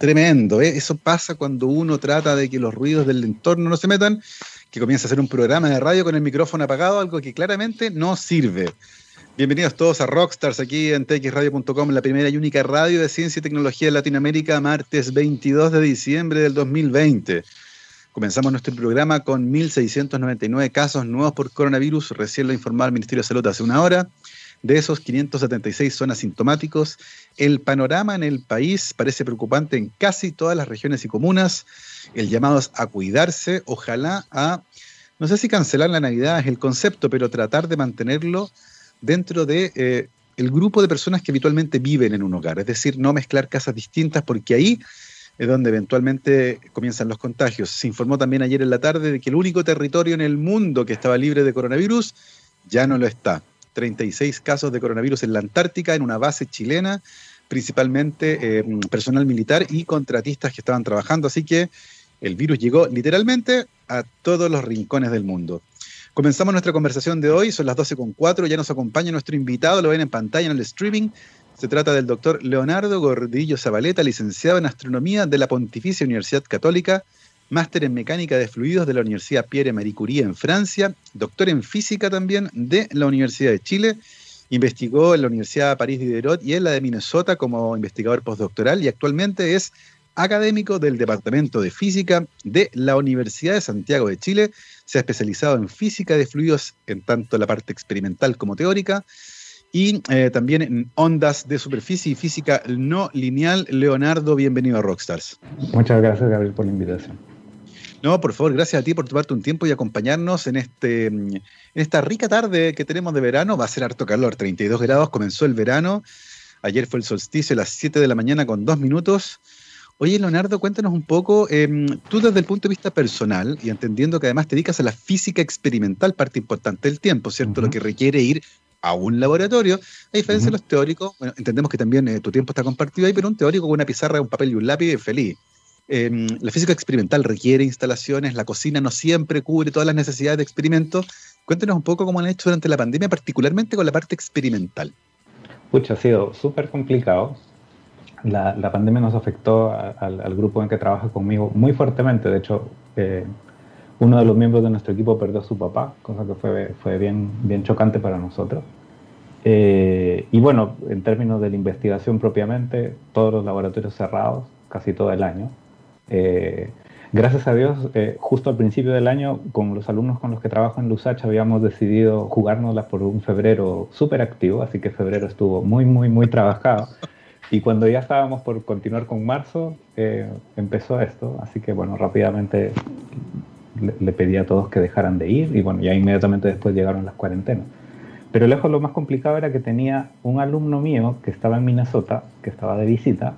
Tremendo, ¿eh? eso pasa cuando uno trata de que los ruidos del entorno no se metan, que comienza a hacer un programa de radio con el micrófono apagado, algo que claramente no sirve. Bienvenidos todos a Rockstars aquí en txradio.com, la primera y única radio de ciencia y tecnología de Latinoamérica, martes 22 de diciembre del 2020. Comenzamos nuestro programa con 1.699 casos nuevos por coronavirus, recién lo informó el Ministerio de Salud hace una hora. De esos, 576 son asintomáticos. El panorama en el país parece preocupante en casi todas las regiones y comunas. El llamado es a cuidarse, ojalá a, no sé si cancelar la Navidad es el concepto, pero tratar de mantenerlo dentro de eh, el grupo de personas que habitualmente viven en un hogar, es decir, no mezclar casas distintas porque ahí es donde eventualmente comienzan los contagios. Se informó también ayer en la tarde de que el único territorio en el mundo que estaba libre de coronavirus ya no lo está. 36 casos de coronavirus en la Antártica, en una base chilena, principalmente eh, personal militar y contratistas que estaban trabajando. Así que el virus llegó literalmente a todos los rincones del mundo. Comenzamos nuestra conversación de hoy, son las 12.04, ya nos acompaña nuestro invitado, lo ven en pantalla en el streaming. Se trata del doctor Leonardo Gordillo Zabaleta, licenciado en Astronomía de la Pontificia Universidad Católica, máster en Mecánica de Fluidos de la Universidad Pierre Marie Curie en Francia, doctor en Física también de la Universidad de Chile, investigó en la Universidad París Diderot y en la de Minnesota como investigador postdoctoral y actualmente es académico del Departamento de Física de la Universidad de Santiago de Chile. Se ha especializado en física de fluidos en tanto la parte experimental como teórica y eh, también en ondas de superficie y física no lineal. Leonardo, bienvenido a Rockstars. Muchas gracias, Gabriel, por la invitación. No, por favor, gracias a ti por tomarte un tiempo y acompañarnos en, este, en esta rica tarde que tenemos de verano. Va a ser harto calor, 32 grados, comenzó el verano. Ayer fue el solsticio a las 7 de la mañana con dos minutos. Oye, Leonardo, cuéntanos un poco, em, tú desde el punto de vista personal, y entendiendo que además te dedicas a la física experimental, parte importante del tiempo, ¿cierto? Lo que requiere ir a un laboratorio, a diferencia de los teóricos, bueno, entendemos que también eh, tu tiempo está compartido ahí, pero un teórico con una pizarra, un papel y un lápiz, feliz. Em, la física experimental requiere instalaciones, la cocina no siempre cubre todas las necesidades de experimento. Cuéntenos un poco cómo han hecho durante la pandemia, particularmente con la parte experimental. Pucha, ha sido súper complicado. La, pandemia nos afectó al grupo en que trabaja conmigo muy fuertemente. De hecho, eh, uno de los miembros de nuestro equipo perdió a su papá, cosa que fue, fue bien, bien chocante para nosotros. Eh, y bueno, en términos de la investigación propiamente, todos los laboratorios cerrados, casi todo el año. Eh, gracias a Dios, eh, justo al principio del año, con los alumnos con los que trabajo en Lusach, habíamos decidido jugárnosla por un febrero súper activo, así que febrero estuvo muy, muy, muy trabajado. Y cuando ya estábamos por continuar con marzo, eh, empezó esto, así que bueno, rápidamente le, le, pedí a todos que dejaran de ir y bueno, ya inmediatamente después llegaron las cuarentenas. Pero lejos lo más complicado era que tenía un alumno mío que estaba en Minnesota, que estaba de visita,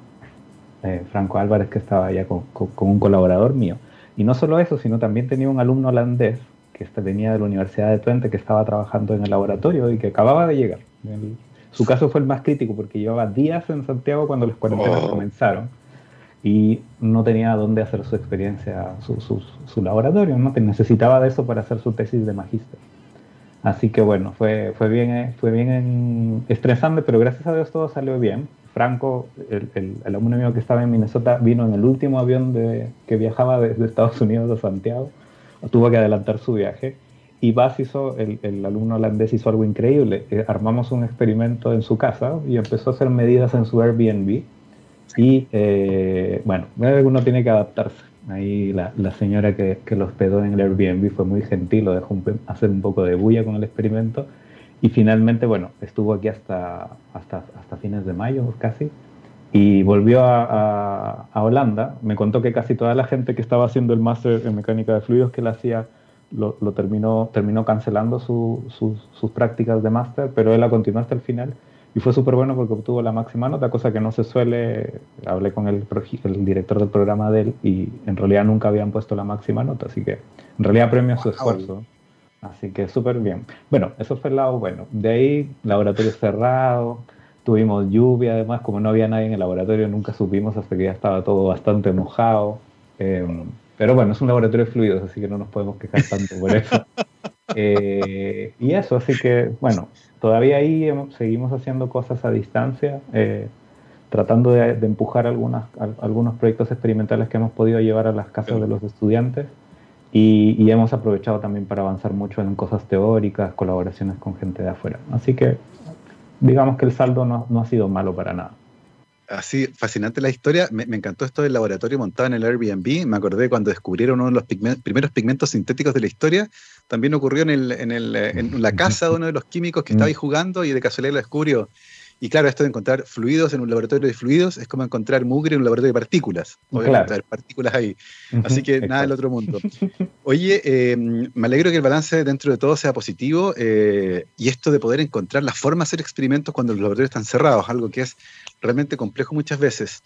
eh, Franco Álvarez, que estaba allá con, un colaborador mío. Y no solo eso, sino también tenía un alumno holandés que este venía de la Universidad de Twente, que estaba trabajando en el laboratorio y que acababa de llegar. su caso fue el más crítico porque llevaba días en Santiago cuando las cuarentenas oh. comenzaron y no tenía dónde hacer su experiencia, su, laboratorio, ¿no? necesitaba de eso para hacer su tesis de magíster. Así que bueno, fue, fue bien, fue bien estresante, pero gracias a Dios todo salió bien. Franco, el, el, alumno mío que estaba en Minnesota, vino en el último avión de, que viajaba desde Estados Unidos a Santiago, tuvo que adelantar su viaje. Y Bas hizo, el, el alumno holandés hizo algo increíble. Eh, armamos un experimento en su casa y empezó a hacer medidas en su Airbnb. Y eh, bueno, uno tiene que adaptarse. Ahí la, la señora que, que, lo hospedó en el Airbnb fue muy gentil, lo dejó hacer un poco de bulla con el experimento y finalmente, bueno, estuvo aquí hasta, hasta, hasta fines de mayo casi y volvió a, a, Holanda. Me contó que casi toda la gente que estaba haciendo el máster en mecánica de fluidos que él hacía lo, lo terminó, terminó cancelando su, sus prácticas de máster, pero él la continuó hasta el final y fue súper bueno porque obtuvo la máxima nota, cosa que no se suele. Hablé con el, el, director del programa de él y en realidad nunca habían puesto la máxima nota, así que en realidad premio su esfuerzo. Así que súper bien. Bueno, eso fue el lado bueno. De ahí, laboratorio cerrado, tuvimos lluvia, además, como no había nadie en el laboratorio, nunca supimos hasta que ya estaba todo bastante mojado. Em, pero bueno, es un laboratorio de fluidos, así que no nos podemos quejar tanto por eso. Eh, y eso, así que bueno, todavía ahí seguimos haciendo cosas a distancia. Eh, tratando de, empujar algunas, algunos proyectos experimentales que hemos podido llevar a las casas de los estudiantes y, hemos aprovechado también para avanzar mucho en cosas teóricas, colaboraciones con gente de afuera. Así que digamos que el saldo no, no ha sido malo para nada. Así, fascinante la historia. Me, encantó esto del laboratorio montado en el Airbnb. Me acordé cuando descubrieron uno de los primeros pigmentos sintéticos de la historia. También ocurrió en, el, en, el, en, la casa de uno de los químicos que estaba ahí jugando y de casualidad lo descubrió. Y claro, esto de encontrar fluidos en un laboratorio de fluidos es como encontrar mugre en un laboratorio de partículas. Obviamente, partículas ahí. Así que nada del otro mundo. Oye, eh, me alegro que el balance dentro de todo sea positivo eh, y esto de poder encontrar la forma de hacer experimentos cuando los laboratorios están cerrados, algo que es realmente complejo muchas veces.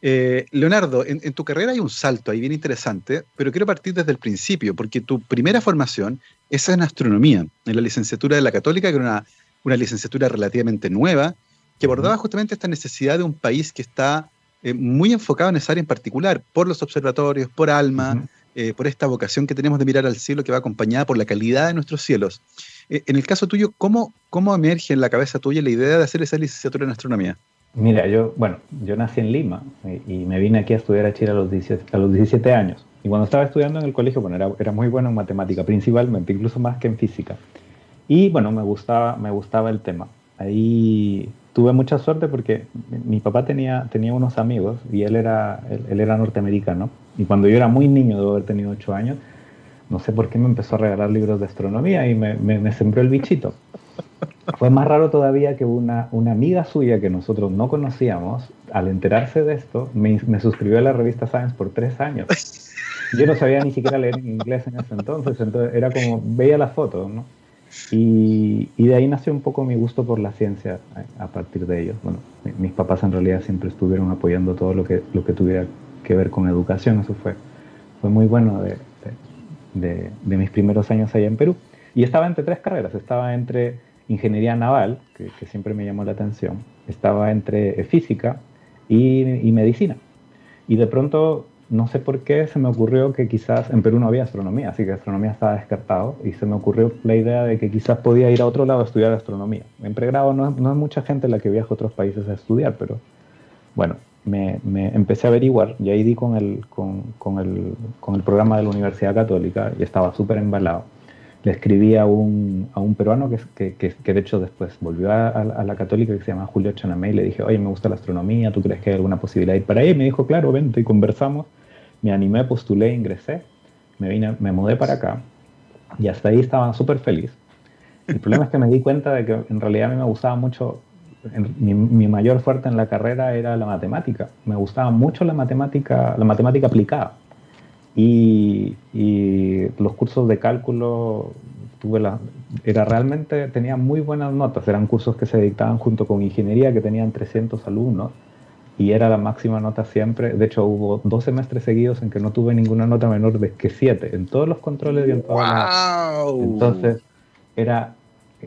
Eh, Leonardo, en, tu carrera hay un salto ahí bien interesante, pero quiero partir desde el principio, porque tu primera formación es en astronomía, en la licenciatura de la Católica, que era una, una licenciatura relativamente nueva, que abordaba justamente esta necesidad de un país que está eh, muy enfocado en esa área en particular, por los observatorios, por ALMA, eh, por esta vocación que tenemos de mirar al cielo que va acompañada por la calidad de nuestros cielos. Eh, en el caso tuyo, ¿cómo, ¿cómo emerge en la cabeza tuya la idea de hacer esa licenciatura en astronomía? Mira, yo, bueno, yo nací en Lima y, me vine aquí a estudiar a Chile a los, 17, a los 17 años. Y cuando estaba estudiando en el colegio, bueno, era, era muy bueno en matemática, principalmente, incluso más que en física. Y bueno, me gustaba, me gustaba el tema. Ahí tuve mucha suerte porque mi papá tenía, tenía unos amigos y él era, él, era norteamericano. Y cuando yo era muy niño, debo haber tenido ocho años, no sé por qué me empezó a regalar libros de astronomía y me, me, sembró el bichito. Fue más raro todavía que una, una amiga suya que nosotros no conocíamos, al enterarse de esto, me, me suscribió a la revista Science por tres años. Yo no sabía ni siquiera leer en inglés en ese entonces, entonces era como, veía las fotos, ¿no? Y, de ahí nació un poco mi gusto por la ciencia a, partir de ellos. Bueno, mis papás en realidad siempre estuvieron apoyando todo lo que, lo que tuviera que ver con educación. Eso fue, fue muy bueno de, de, de, mis primeros años allá en Perú. Y estaba entre tres carreras. Estaba entre ingeniería naval, que, que siempre me llamó la atención. Estaba entre física y, y medicina. Y de pronto no sé por qué se me ocurrió que quizás en Perú no había astronomía, así que astronomía estaba descartado y se me ocurrió la idea de que quizás podía ir a otro lado a estudiar astronomía. En pregrado no, no es mucha gente la que viaja a otros países a estudiar, pero bueno, me, empecé a averiguar y ahí di con el, con, con el, con el programa de la Universidad Católica y estaba súper embalado le escribí a un, a un peruano que, que, que, de hecho después volvió a, la católica que se llama Julio Chanamé y le dije, oye, me gusta la astronomía, ¿tú crees que hay alguna posibilidad de ir para ahí? Y me dijo, claro, vente y conversamos. Me animé, postulé, ingresé, me, vine, me mudé para acá y hasta ahí estaba súper feliz. El problema es que me di cuenta de que en realidad a mí me gustaba mucho, mi, mi, mayor fuerte en la carrera era la matemática. Me gustaba mucho la matemática, la matemática aplicada. Y, los cursos de cálculo tuve la, era realmente, tenía muy buenas notas, eran cursos que se dictaban junto con ingeniería que tenían 300 alumnos y era la máxima nota siempre, de hecho hubo dos semestres seguidos en que no tuve ninguna nota menor de que 7 en todos los controles y en todas Entonces era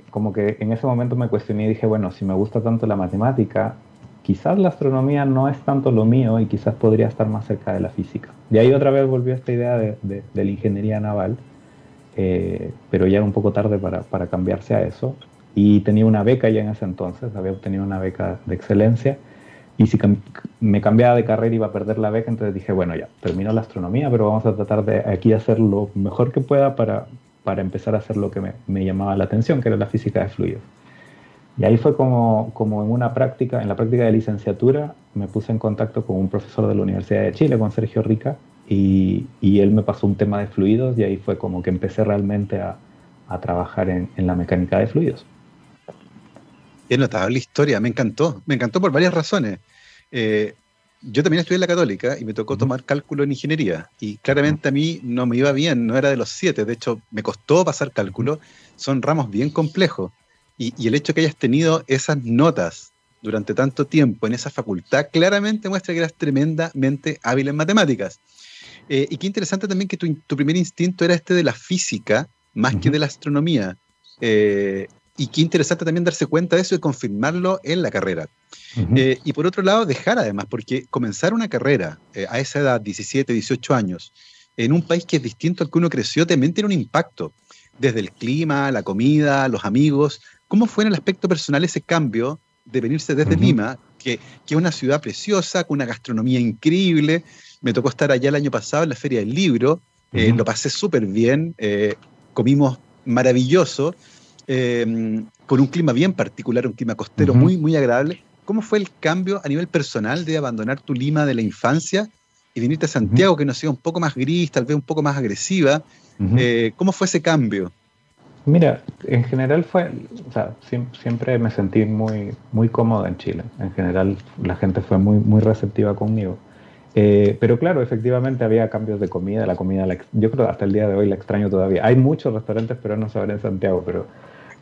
como que en ese momento me cuestioné y dije, bueno, si me gusta tanto la matemática, quizás la astronomía no es tanto lo mío y quizás podría estar más cerca de la física. De ahí otra vez volvió esta idea de, la ingeniería naval, eh, pero ya era un poco tarde para, cambiarse a eso. Y tenía una beca ya en ese entonces, había obtenido una beca de excelencia. Y si me cambiaba de carrera iba a perder la beca, entonces dije, bueno, ya, termino la astronomía, pero vamos a tratar de aquí hacer lo mejor que pueda para, empezar a hacer lo que me llamaba la atención, que era la física de fluidos. Y ahí fue como, como en una práctica, en la práctica de licenciatura, me puse en contacto con un profesor de la Universidad de Chile, con Sergio Rica, y, y él me pasó un tema de fluidos y ahí fue como que empecé realmente a, a trabajar en, en, la mecánica de fluidos. Qué notable historia, me encantó, me encantó por varias razones. Eh, yo también estudié en la católica y me tocó tomar cálculo en ingeniería y claramente a mí no me iba bien, no era de los siete, de hecho me costó pasar cálculo, son ramos bien complejos y, el hecho que hayas tenido esas notas durante tanto tiempo en esa facultad claramente muestra que eras tremendamente hábil en matemáticas. Eh, y qué interesante también que tu, primer instinto era este de la física más que de la astronomía. Eh, y qué interesante también darse cuenta de eso y confirmarlo en la carrera. Eh, y por otro lado, dejar además, porque comenzar una carrera a esa edad, 17, 18 años, en un país que es distinto al que uno creció, también tiene un impacto. Desde el clima, la comida, los amigos, ¿Cómo fue en el aspecto personal ese cambio de venirse desde Lima, que, que, es una ciudad preciosa, con una gastronomía increíble. Me tocó estar allá el año pasado en la Feria del Libro, eh, lo pasé súper bien, eh, comimos maravilloso, eh, con un clima bien particular, un clima costero muy, muy agradable. ¿Cómo fue el cambio a nivel personal de abandonar tu Lima de la infancia y venirte a Santiago, que nos sea un poco más gris, tal vez un poco más agresiva? ¿Cómo fue ese cambio? Mira, en general fue, o sea, siempre, me sentí muy, muy cómodo en Chile. En general la gente fue muy, muy receptiva conmigo. Eh, pero claro, efectivamente había cambios de comida. La comida, yo creo hasta el día de hoy la extraño todavía. Hay muchos restaurantes no saber en Santiago, pero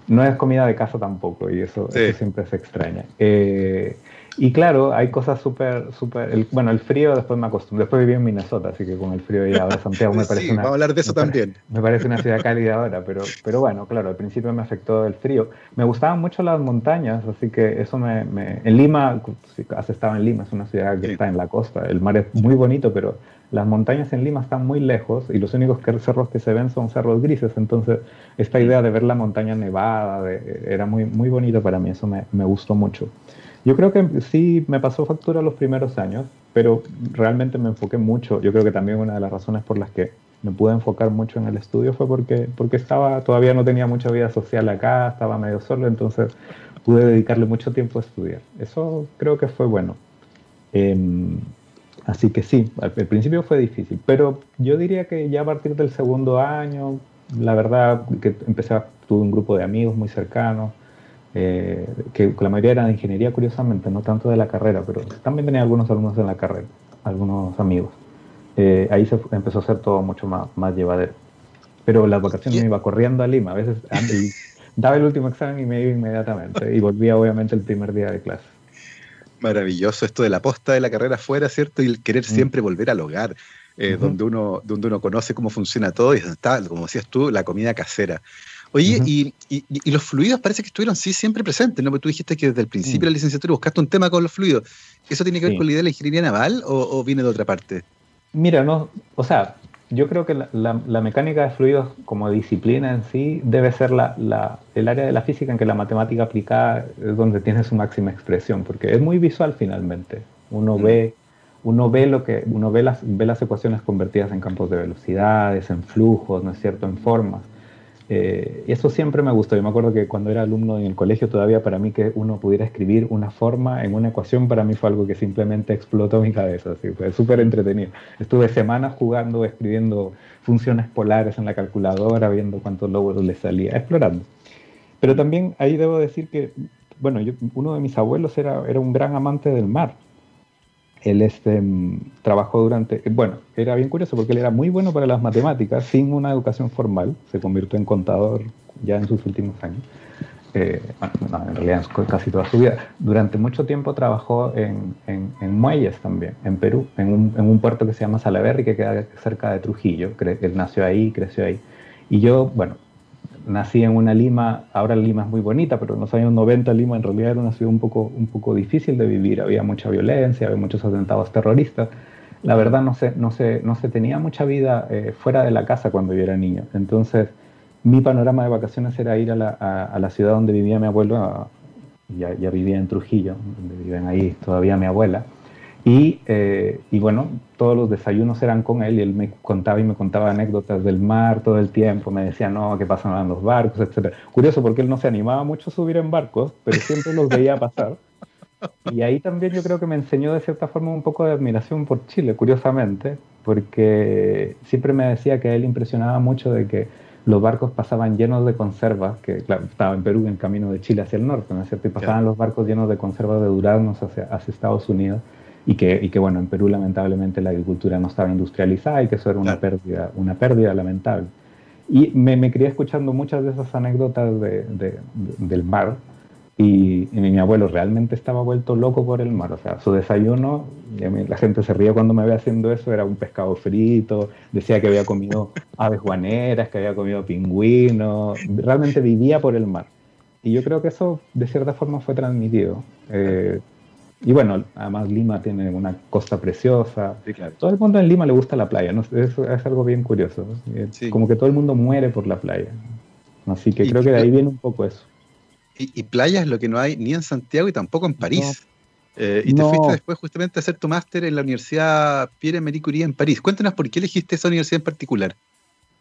no es comida de casa tampoco y eso, siempre se extraña. Eh, y claro, hay cosas súper, súper. Bueno, el frío después me acostumbré. Después viví en Minnesota, así que con el frío ya ahora Santiago me parece una. Vamos a hablar de eso también. me parece una ciudad cálida ahora, pero, pero bueno, claro, al principio me afectó el frío. Me gustaban mucho las montañas, así que eso me. En Lima, has estado en Lima, es una ciudad que está en la costa. El mar es muy bonito, pero las montañas en Lima están muy lejos y los únicos cerros que se ven son cerros grises. Entonces, esta idea de ver la montaña nevada era muy, muy bonito para mí, eso me, me gustó mucho. Yo creo que sí me pasó factura los primeros años, pero realmente me enfoqué mucho. Yo creo que también una de las razones por las que me pude enfocar mucho en el estudio fue porque, porque estaba, todavía no tenía mucha vida social acá, estaba medio solo, entonces pude dedicarle mucho tiempo a estudiar. Eso creo que fue bueno. Em, así que sí, al, al, principio fue difícil, pero yo diría que ya a partir del segundo año, la verdad que empecé tuve un grupo de amigos muy cercanos, eh, que la mayoría era de ingeniería, curiosamente, no tanto de la carrera, pero también tenía algunos alumnos en la carrera, algunos amigos. Eh, ahí se empezó a hacer todo mucho más, más llevadero. Pero las vacaciones me iba corriendo a Lima, a veces daba el último examen y me iba inmediatamente, y volvía obviamente el primer día de clase. Maravilloso esto de la posta de la carrera afuera, ¿cierto? Y el querer mm. siempre volver al hogar, eh, donde, uno, donde uno conoce cómo funciona todo y está, como decías tú, la comida casera. Oye, y, y, los fluidos parece que estuvieron sí siempre presentes, ¿no? Porque tú dijiste que desde el principio de la licenciatura buscaste un tema con los fluidos. ¿Eso tiene que ver con la idea de la ingeniería naval o, viene de otra parte? Mira, no, o sea, yo creo que la, mecánica de fluidos como disciplina en sí debe ser la, el área de la física en que la matemática aplicada es donde tiene su máxima expresión, porque es muy visual finalmente. Uno mm. ve uno ve lo que uno ve las ve las ecuaciones convertidas en campos de velocidades, en flujos, ¿no es cierto?, en formas. Eh, eso siempre me gustó. Yo me acuerdo que cuando era alumno en el colegio todavía para mí que uno pudiera escribir una forma en una ecuación para mí fue algo que simplemente explotó mi cabeza. Así, fue súper entretenido. Estuve semanas jugando, escribiendo funciones polares en la calculadora, viendo cuántos logros le salía, explorando. Pero también ahí debo decir que, bueno, uno de mis abuelos era, era un gran amante del mar él este, mm, trabajó durante, bueno, era bien curioso porque él era muy bueno para las matemáticas, sin una educación formal, se convirtió en contador ya en sus últimos años, eh, bueno, en realidad casi toda su vida. Durante mucho tiempo trabajó en, en, muelles también, en Perú, en un, en un, puerto que se llama Salaberry, que queda cerca de Trujillo, él nació ahí, creció ahí. Y yo, bueno, nací en una Lima, ahora Lima es muy bonita, pero en los años 90 Lima en realidad era una ciudad un poco, un poco difícil de vivir, había mucha violencia, había muchos atentados terroristas. La verdad no se, no se, no se tenía mucha vida eh, fuera de la casa cuando yo era niño. Entonces mi panorama de vacaciones era ir a la, a, la ciudad donde vivía mi abuelo, ya, ya, vivía en Trujillo, donde viven ahí todavía mi abuela. Y, eh, y, bueno, todos los desayunos eran con él y él me contaba y me contaba anécdotas del mar todo el tiempo, me decía, no, qué pasan en los barcos, etc. Curioso porque él no se animaba mucho a subir en barcos, pero siempre los veía pasar. Y ahí también yo creo que me enseñó de cierta forma un poco de admiración por Chile, curiosamente, porque siempre me decía que a él impresionaba mucho de que los barcos pasaban llenos de conservas, que claro, estaba en Perú en camino de Chile hacia el norte, ¿no es cierto? Y pasaban los barcos llenos de conservas de duraznos hacia, hacia Estados Unidos y que, y que, bueno, en Perú lamentablemente la agricultura no estaba industrializada y que eso era una pérdida, una pérdida lamentable. Y me, me crié escuchando muchas de esas anécdotas de, del mar y, mi abuelo realmente estaba vuelto loco por el mar. O sea, su desayuno, la gente se ríe cuando me ve haciendo eso, era un pescado frito, decía que había comido aves guaneras, que había comido pingüinos, realmente vivía por el mar. Y yo creo que eso de cierta forma fue transmitido. Eh, y bueno, además Lima tiene una costa preciosa. Todo el mundo en Lima le gusta la playa, ¿no? es, es algo bien curioso. Como que todo el mundo muere por la playa. Así que creo que de ahí viene un poco eso. Y, playas lo que no hay ni en Santiago y tampoco en París. Eh, y te fuiste después justamente a hacer tu máster en la Universidad Pierre-Marie Curie en París. Cuéntanos por qué elegiste esa universidad en particular.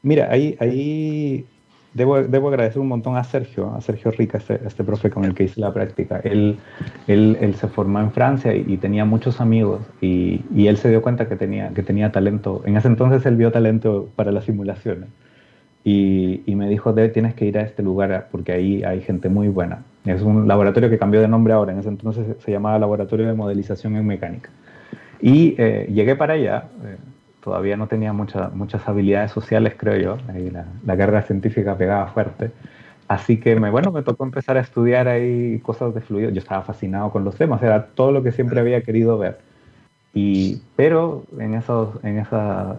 Mira, ahí, ahí debo, debo agradecer un montón a Sergio, a Sergio Rica, este, este profe con el que hice la práctica. Él, él, él se formó en Francia y, tenía muchos amigos y, y, él se dio cuenta que tenía, que tenía talento. En ese entonces él vio talento para las simulaciones. Y, y, me dijo, Debe, tienes que ir a este lugar porque ahí hay gente muy buena. Es un laboratorio que cambió de nombre ahora, en ese entonces se llamaba Laboratorio de Modelización en Mecánica. Y eh, llegué para allá, eh, todavía no tenía muchas muchas habilidades sociales, creo yo, ahí la, la, carrera científica pegaba fuerte. Así que me, bueno, me tocó empezar a estudiar ahí cosas de fluido. Yo estaba fascinado con los temas, era todo lo que siempre había querido ver. Y, pero en, esos, en, esa,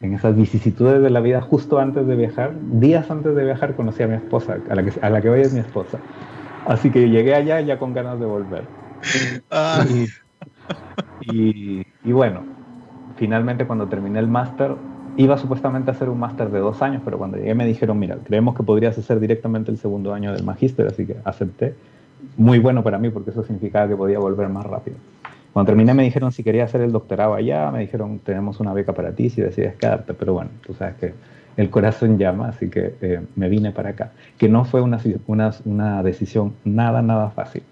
en esas vicisitudes de la vida, justo antes de viajar, días antes de viajar, conocí a mi esposa, a la que, a la que hoy es mi esposa. Así que llegué allá ya con ganas de volver. Ah. Y, y, bueno, finalmente cuando terminé el máster, iba supuestamente a hacer un máster de dos años, pero cuando llegué me dijeron, mira, creemos que podrías hacer directamente el segundo año del magíster, así que acepté. Muy bueno para mí porque eso significaba que podía volver más rápido. Cuando terminé me dijeron si quería hacer el doctorado allá, me dijeron tenemos una beca para ti si decides quedarte, pero bueno, tú sabes que el corazón llama, así que eh, me vine para acá. Que no fue una, una, una decisión nada, nada fácil.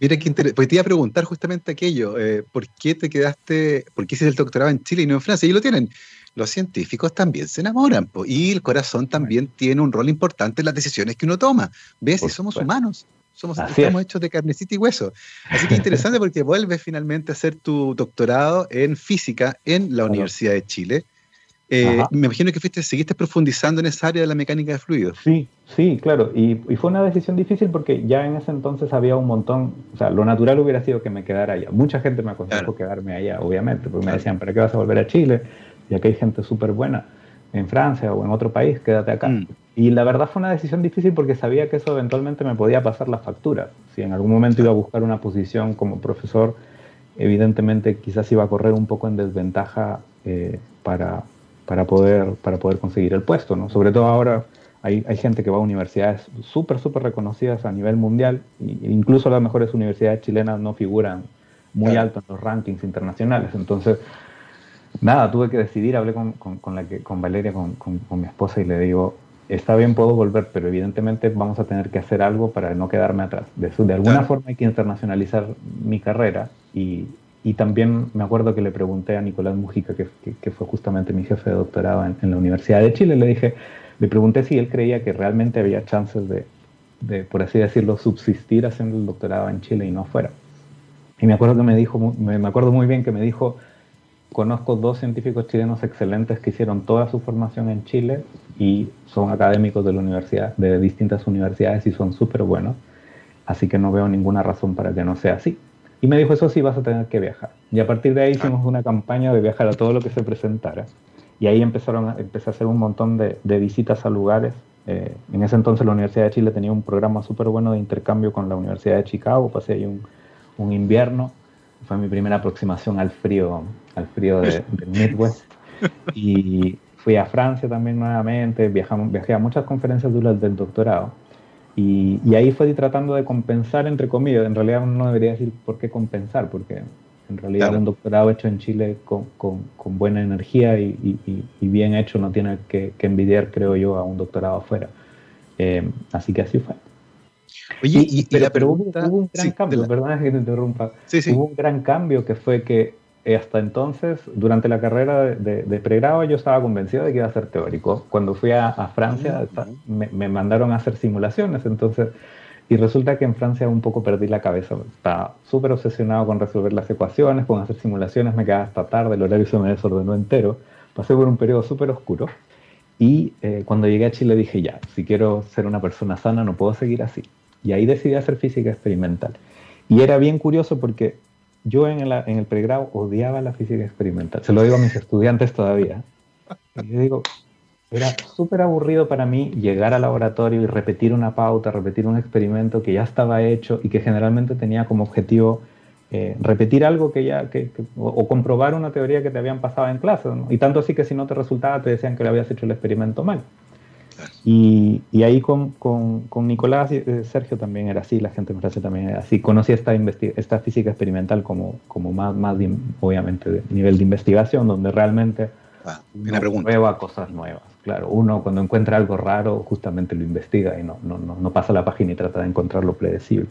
Mira qué interesante, porque te iba a preguntar justamente aquello, eh, ¿por qué te quedaste, por qué hiciste el doctorado en Chile y no en Francia? Y lo tienen. Los científicos también se enamoran, y el corazón también tiene un rol importante en las decisiones que uno toma. ¿Ves? Si somos humanos. Somos, estamos hechos de carnecita y hueso. Así que interesante porque vuelves finalmente a hacer tu doctorado en física en la Universidad de Chile. Eh, me imagino que fuiste, seguiste profundizando en esa área de la mecánica de fluidos. Sí, sí, claro. Y, fue una decisión difícil porque ya en ese entonces había un montón, o sea, lo natural hubiera sido que me quedara allá. Mucha gente me aconsejó quedarme allá, obviamente, porque me decían, ¿para qué vas a volver a Chile? Ya que hay gente súper buena en Francia o en otro país, quédate acá. Mm. Y la verdad fue una decisión difícil porque sabía que eso eventualmente me podía pasar la factura. Si en algún momento iba a buscar una posición como profesor, evidentemente quizás iba a correr un poco en desventaja eh, para, para, poder, para poder conseguir el puesto. ¿no? Sobre todo ahora hay, hay gente que va a universidades súper, súper reconocidas a nivel mundial, e incluso las mejores universidades chilenas no figuran muy alto en los rankings internacionales. Entonces, nada, tuve que decidir, hablé con, con, la que, con Valeria, con, con, mi esposa, y le digo, está bien, puedo volver, pero evidentemente vamos a tener que hacer algo para no quedarme atrás. De, de alguna forma hay que internacionalizar mi carrera y, y, también me acuerdo que le pregunté a Nicolás Mujica, que, que, fue justamente mi jefe de doctorado en, en, la Universidad de Chile, le dije, le pregunté si él creía que realmente había chances de, de, por así decirlo, subsistir haciendo el doctorado en Chile y no fuera. Y me acuerdo que me dijo, me, me acuerdo muy bien que me dijo, conozco dos científicos chilenos excelentes que hicieron toda su formación en Chile y son académicos de la universidad, de distintas universidades y son súper buenos. Así que no veo ninguna razón para que no sea así. Y me dijo, eso sí, vas a tener que viajar. Y a partir de ahí hicimos una campaña de viajar a todo lo que se presentara. Y ahí empezaron, empecé a hacer un montón de, de visitas a lugares. Eh, en ese entonces la Universidad de Chile tenía un programa súper bueno de intercambio con la Universidad de Chicago. Pasé ahí un, un invierno fue mi primera aproximación al frío, al frío de, del Midwest. Y fui a Francia también nuevamente, viajamos, viajé a muchas conferencias duras del doctorado. Y, y, ahí fui tratando de compensar, entre comillas. En realidad no debería decir por qué compensar, porque en realidad un doctorado hecho en Chile con, con, con buena energía y, y, y, bien hecho no tiene que, que, envidiar, creo yo, a un doctorado afuera. Eh, así que así fue. Oye, y, pero, hubo, un gran cambio, perdona que te interrumpa. Hubo un gran cambio que fue que hasta entonces, durante la carrera de, pregrado, yo estaba convencido de que iba a ser teórico. Cuando fui a, Francia, me, mandaron a hacer simulaciones, entonces, y resulta que en Francia un poco perdí la cabeza. Estaba súper obsesionado con resolver las ecuaciones, con hacer simulaciones, me quedaba hasta tarde, el horario se me desordenó entero. Pasé por un periodo súper oscuro. Y eh, cuando llegué a Chile dije, ya, si quiero ser una persona sana, no puedo seguir así. Y ahí decidí hacer física experimental. Y era bien curioso porque yo en el, pregrado odiaba la física experimental. Se lo digo a mis estudiantes todavía. Y yo digo, era súper aburrido para mí llegar al laboratorio y repetir una pauta, repetir un experimento que ya estaba hecho y que generalmente tenía como objetivo eh, repetir algo que ya, o, comprobar una teoría que te habían pasado en clase. Y tanto así que si no te resultaba te decían que lo habías hecho el experimento mal. Y, y, ahí con, con, con, Nicolás y eh, Sergio también era así, la gente en Francia también era así. Conocí esta, esta física experimental como, como más, más obviamente, de nivel de investigación, donde realmente ah, una prueba cosas nuevas. Claro, uno cuando encuentra algo raro justamente lo investiga y no, no, no, no pasa la página y trata de encontrar lo predecible.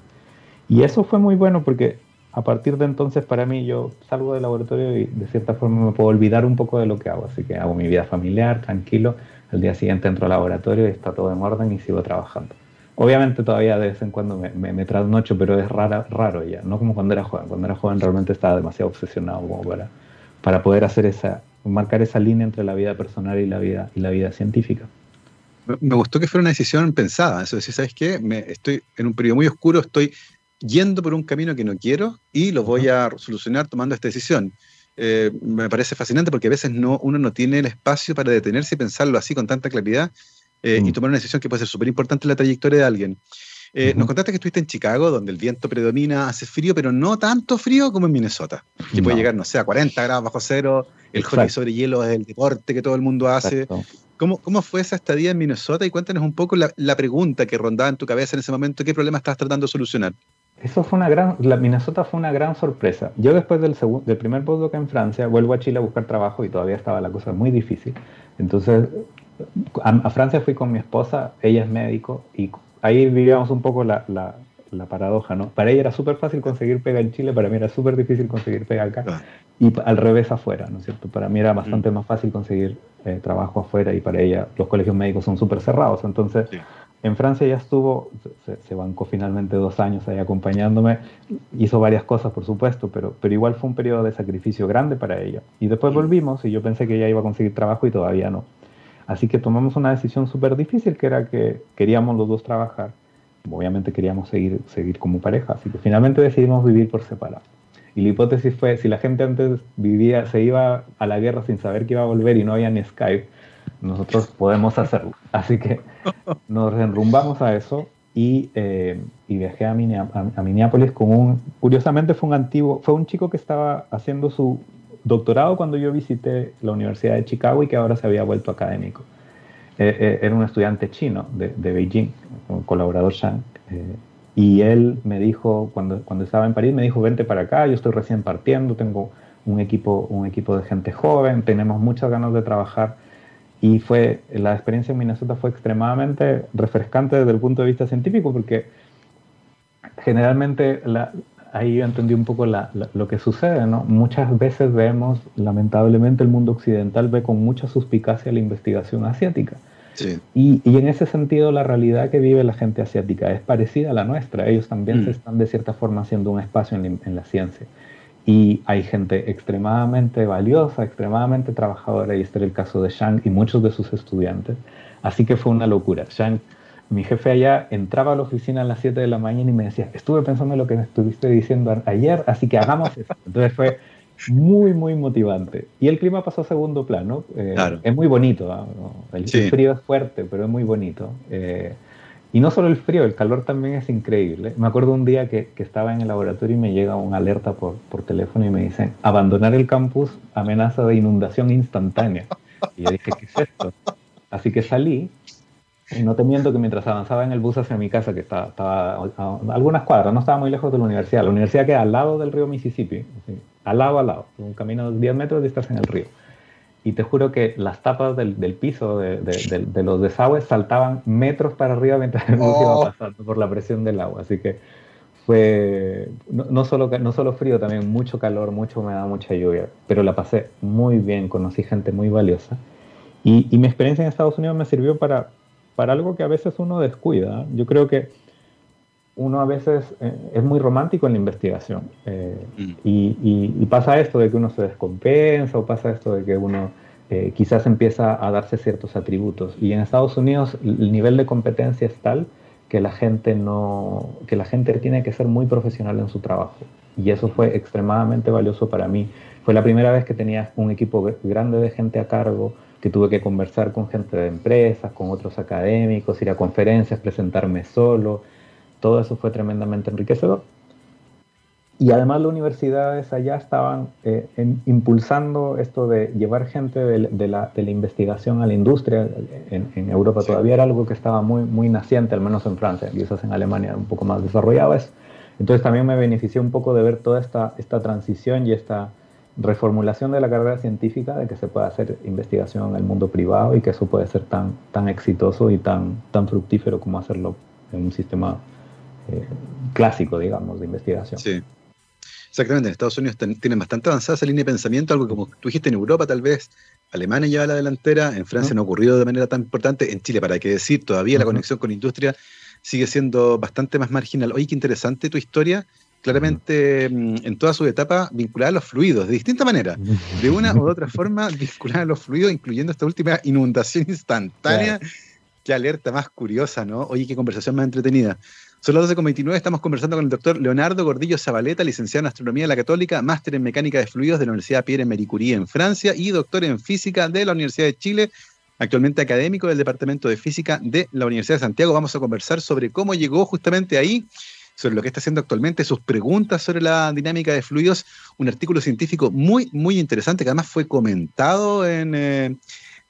Y eso fue muy bueno porque a partir de entonces para mí yo salgo del laboratorio y de cierta forma me puedo olvidar un poco de lo que hago, así que hago mi vida familiar, tranquilo, al día siguiente entro al laboratorio y está todo en orden y sigo trabajando. Obviamente todavía de vez en cuando me, me, trasnocho, pero es rara, raro ya, no como cuando era joven. Cuando era joven realmente estaba demasiado obsesionado como para, para poder hacer esa, marcar esa línea entre la vida personal y la vida, y la vida científica. Me gustó que fuera una decisión pensada. Eso decir, ¿sabes qué? Me, estoy en un periodo muy oscuro, estoy yendo por un camino que no quiero y lo voy a solucionar tomando esta decisión. Eh, me parece fascinante porque a veces no, uno no tiene el espacio para detenerse y pensarlo así con tanta claridad eh, y mm. tomar una decisión que puede ser súper importante en la trayectoria de alguien. Eh, nos contaste que estuviste en Chicago, donde el viento predomina, hace frío, pero no tanto frío como en Minnesota, que puede llegar, no sé, a 40 grados bajo cero, el hockey sobre hielo es el deporte que todo el mundo hace. ¿Cómo, ¿Cómo, fue esa estadía en Minnesota? Y cuéntanos un poco la, la, pregunta que rondaba en tu cabeza en ese momento, ¿qué problema estabas tratando de solucionar? Eso fue una gran, la Minnesota fue una gran sorpresa. Yo después del, segundo, del primer postdoc en Francia, vuelvo a Chile a buscar trabajo y todavía estaba la cosa muy difícil. Entonces, a, Francia fui con mi esposa, ella es médico, y ahí vivíamos un poco la, la, la paradoja, ¿no? Para ella era súper fácil conseguir pega en Chile, para mí era súper difícil conseguir pega acá, y al revés afuera, ¿no es cierto? Para mí era bastante mm. más fácil conseguir eh, trabajo afuera, y para ella los colegios médicos son súper cerrados, entonces... En Francia ya estuvo, se, bancó finalmente dos años ahí acompañándome, hizo varias cosas por supuesto, pero, pero igual fue un periodo de sacrificio grande para ella. Y después volvimos y yo pensé que ella iba a conseguir trabajo y todavía no. Así que tomamos una decisión súper difícil que era que queríamos los dos trabajar. Obviamente queríamos seguir, seguir como pareja, así que finalmente decidimos vivir por separado. Y la hipótesis fue, si la gente antes vivía, se iba a la guerra sin saber que iba a volver y no había ni Skype, nosotros podemos hacerlo. Así que nos enrumbamos a eso y, eh, y viajé a, Minneapolis con un, curiosamente fue un antiguo, fue un chico que estaba haciendo su doctorado cuando yo visité la Universidad de Chicago y que ahora se había vuelto académico. Eh, eh, era un estudiante chino de, de Beijing, un colaborador Shang. y él me dijo, cuando, cuando estaba en París, me dijo, vente para acá, yo estoy recién partiendo, tengo un equipo, un equipo de gente joven, tenemos muchas ganas de trabajar y fue, la experiencia en Minnesota fue extremadamente refrescante desde el punto de vista científico, porque generalmente la, ahí yo entendí un poco la, lo que sucede, ¿no? Muchas veces vemos, lamentablemente, el mundo occidental ve con mucha suspicacia la investigación asiática. Sí. Y, y, en ese sentido, la realidad que vive la gente asiática es parecida a la nuestra. Ellos también se mm. están, de cierta forma, haciendo un espacio en, en la ciencia y hay gente extremadamente valiosa, extremadamente trabajadora, y este era el caso de Shang y muchos de sus estudiantes. Así que fue una locura. Shang, mi jefe allá, entraba a la oficina a las 7 de la mañana y me decía, estuve pensando en lo que me estuviste diciendo ayer, así que hagamos eso. Entonces fue muy, muy motivante. Y el clima pasó a segundo plano. Eh, es muy bonito, ¿ah? el frío es fuerte, pero es muy bonito. Eh, y no solo el frío, el calor también es increíble. Me acuerdo un día que, que estaba en el laboratorio y me llega una alerta por, por, teléfono y me dicen, abandonar el campus, amenaza de inundación instantánea. Y yo dije, ¿qué es esto? Así que salí, y no te miento que mientras avanzaba en el bus hacia mi casa, que estaba, estaba a, algunas cuadras, no estaba muy lejos de la universidad, la universidad queda al lado del río Mississippi, al lado, al lado, un camino de 10 metros de distancia en el río y te juro que las tapas del, piso de, los desagües saltaban metros para arriba mientras el bus iba oh. pasando por la presión del agua. Así que fue no, solo, no solo frío, también mucho calor, mucha humedad, mucha lluvia. Pero la pasé muy bien, conocí gente muy valiosa. Y, mi experiencia en Estados Unidos me sirvió para, para algo que a veces uno descuida. Yo creo que uno a veces eh, es muy romántico en la investigación eh, mm. y, pasa esto de que uno se descompensa o pasa esto de que uno eh, quizás empieza a darse ciertos atributos. Y en Estados Unidos el nivel de competencia es tal que la gente no que la gente tiene que ser muy profesional en su trabajo. Y eso fue extremadamente valioso para mí. Fue la primera vez que tenía un equipo grande de gente a cargo que tuve que conversar con gente de empresas con otros académicos ir a conferencias presentarme solo todo eso fue tremendamente enriquecedor. y además las universidades allá estaban eh, impulsando esto de llevar gente de, la, investigación a la industria. En, Europa todavía era algo que estaba muy, muy naciente, al menos en Francia, quizás en Alemania un poco más desarrollado eso. Entonces también me benefició un poco de ver toda esta, esta transición y esta reformulación de la carrera científica, de que se pueda hacer investigación en el mundo privado y que eso puede ser tan, tan exitoso y tan, tan fructífero como hacerlo en un sistema eh, clásico, digamos, de investigación. Sí. Exactamente, en Estados Unidos tienen bastante avanzada esa línea de pensamiento, algo como tú dijiste en Europa tal vez, Alemania lleva la delantera, en Francia no ha ocurrido de manera tan importante, en Chile, para qué decir, todavía la conexión con industria sigue siendo bastante más marginal. Oye, qué interesante tu historia, claramente mm, en toda su etapa vinculada a los fluidos, de distinta manera, de una u otra forma vinculada a los fluidos, incluyendo esta última inundación instantánea. Qué alerta más curiosa, ¿no? Oye, qué conversación más entretenida. Son las 12.29, estamos conversando con el doctor Leonardo Gordillo Zabaleta, licenciado en Astronomía de la Católica, máster en Mecánica de Fluidos de la Universidad Pierre Marie Curie en Francia y doctor en Física de la Universidad de Chile, actualmente académico del Departamento de Física de la Universidad de Santiago. Vamos a conversar sobre cómo llegó justamente ahí, sobre lo que está haciendo actualmente, sus preguntas sobre la dinámica de fluidos, un artículo científico muy, muy interesante que además fue comentado en... Eh,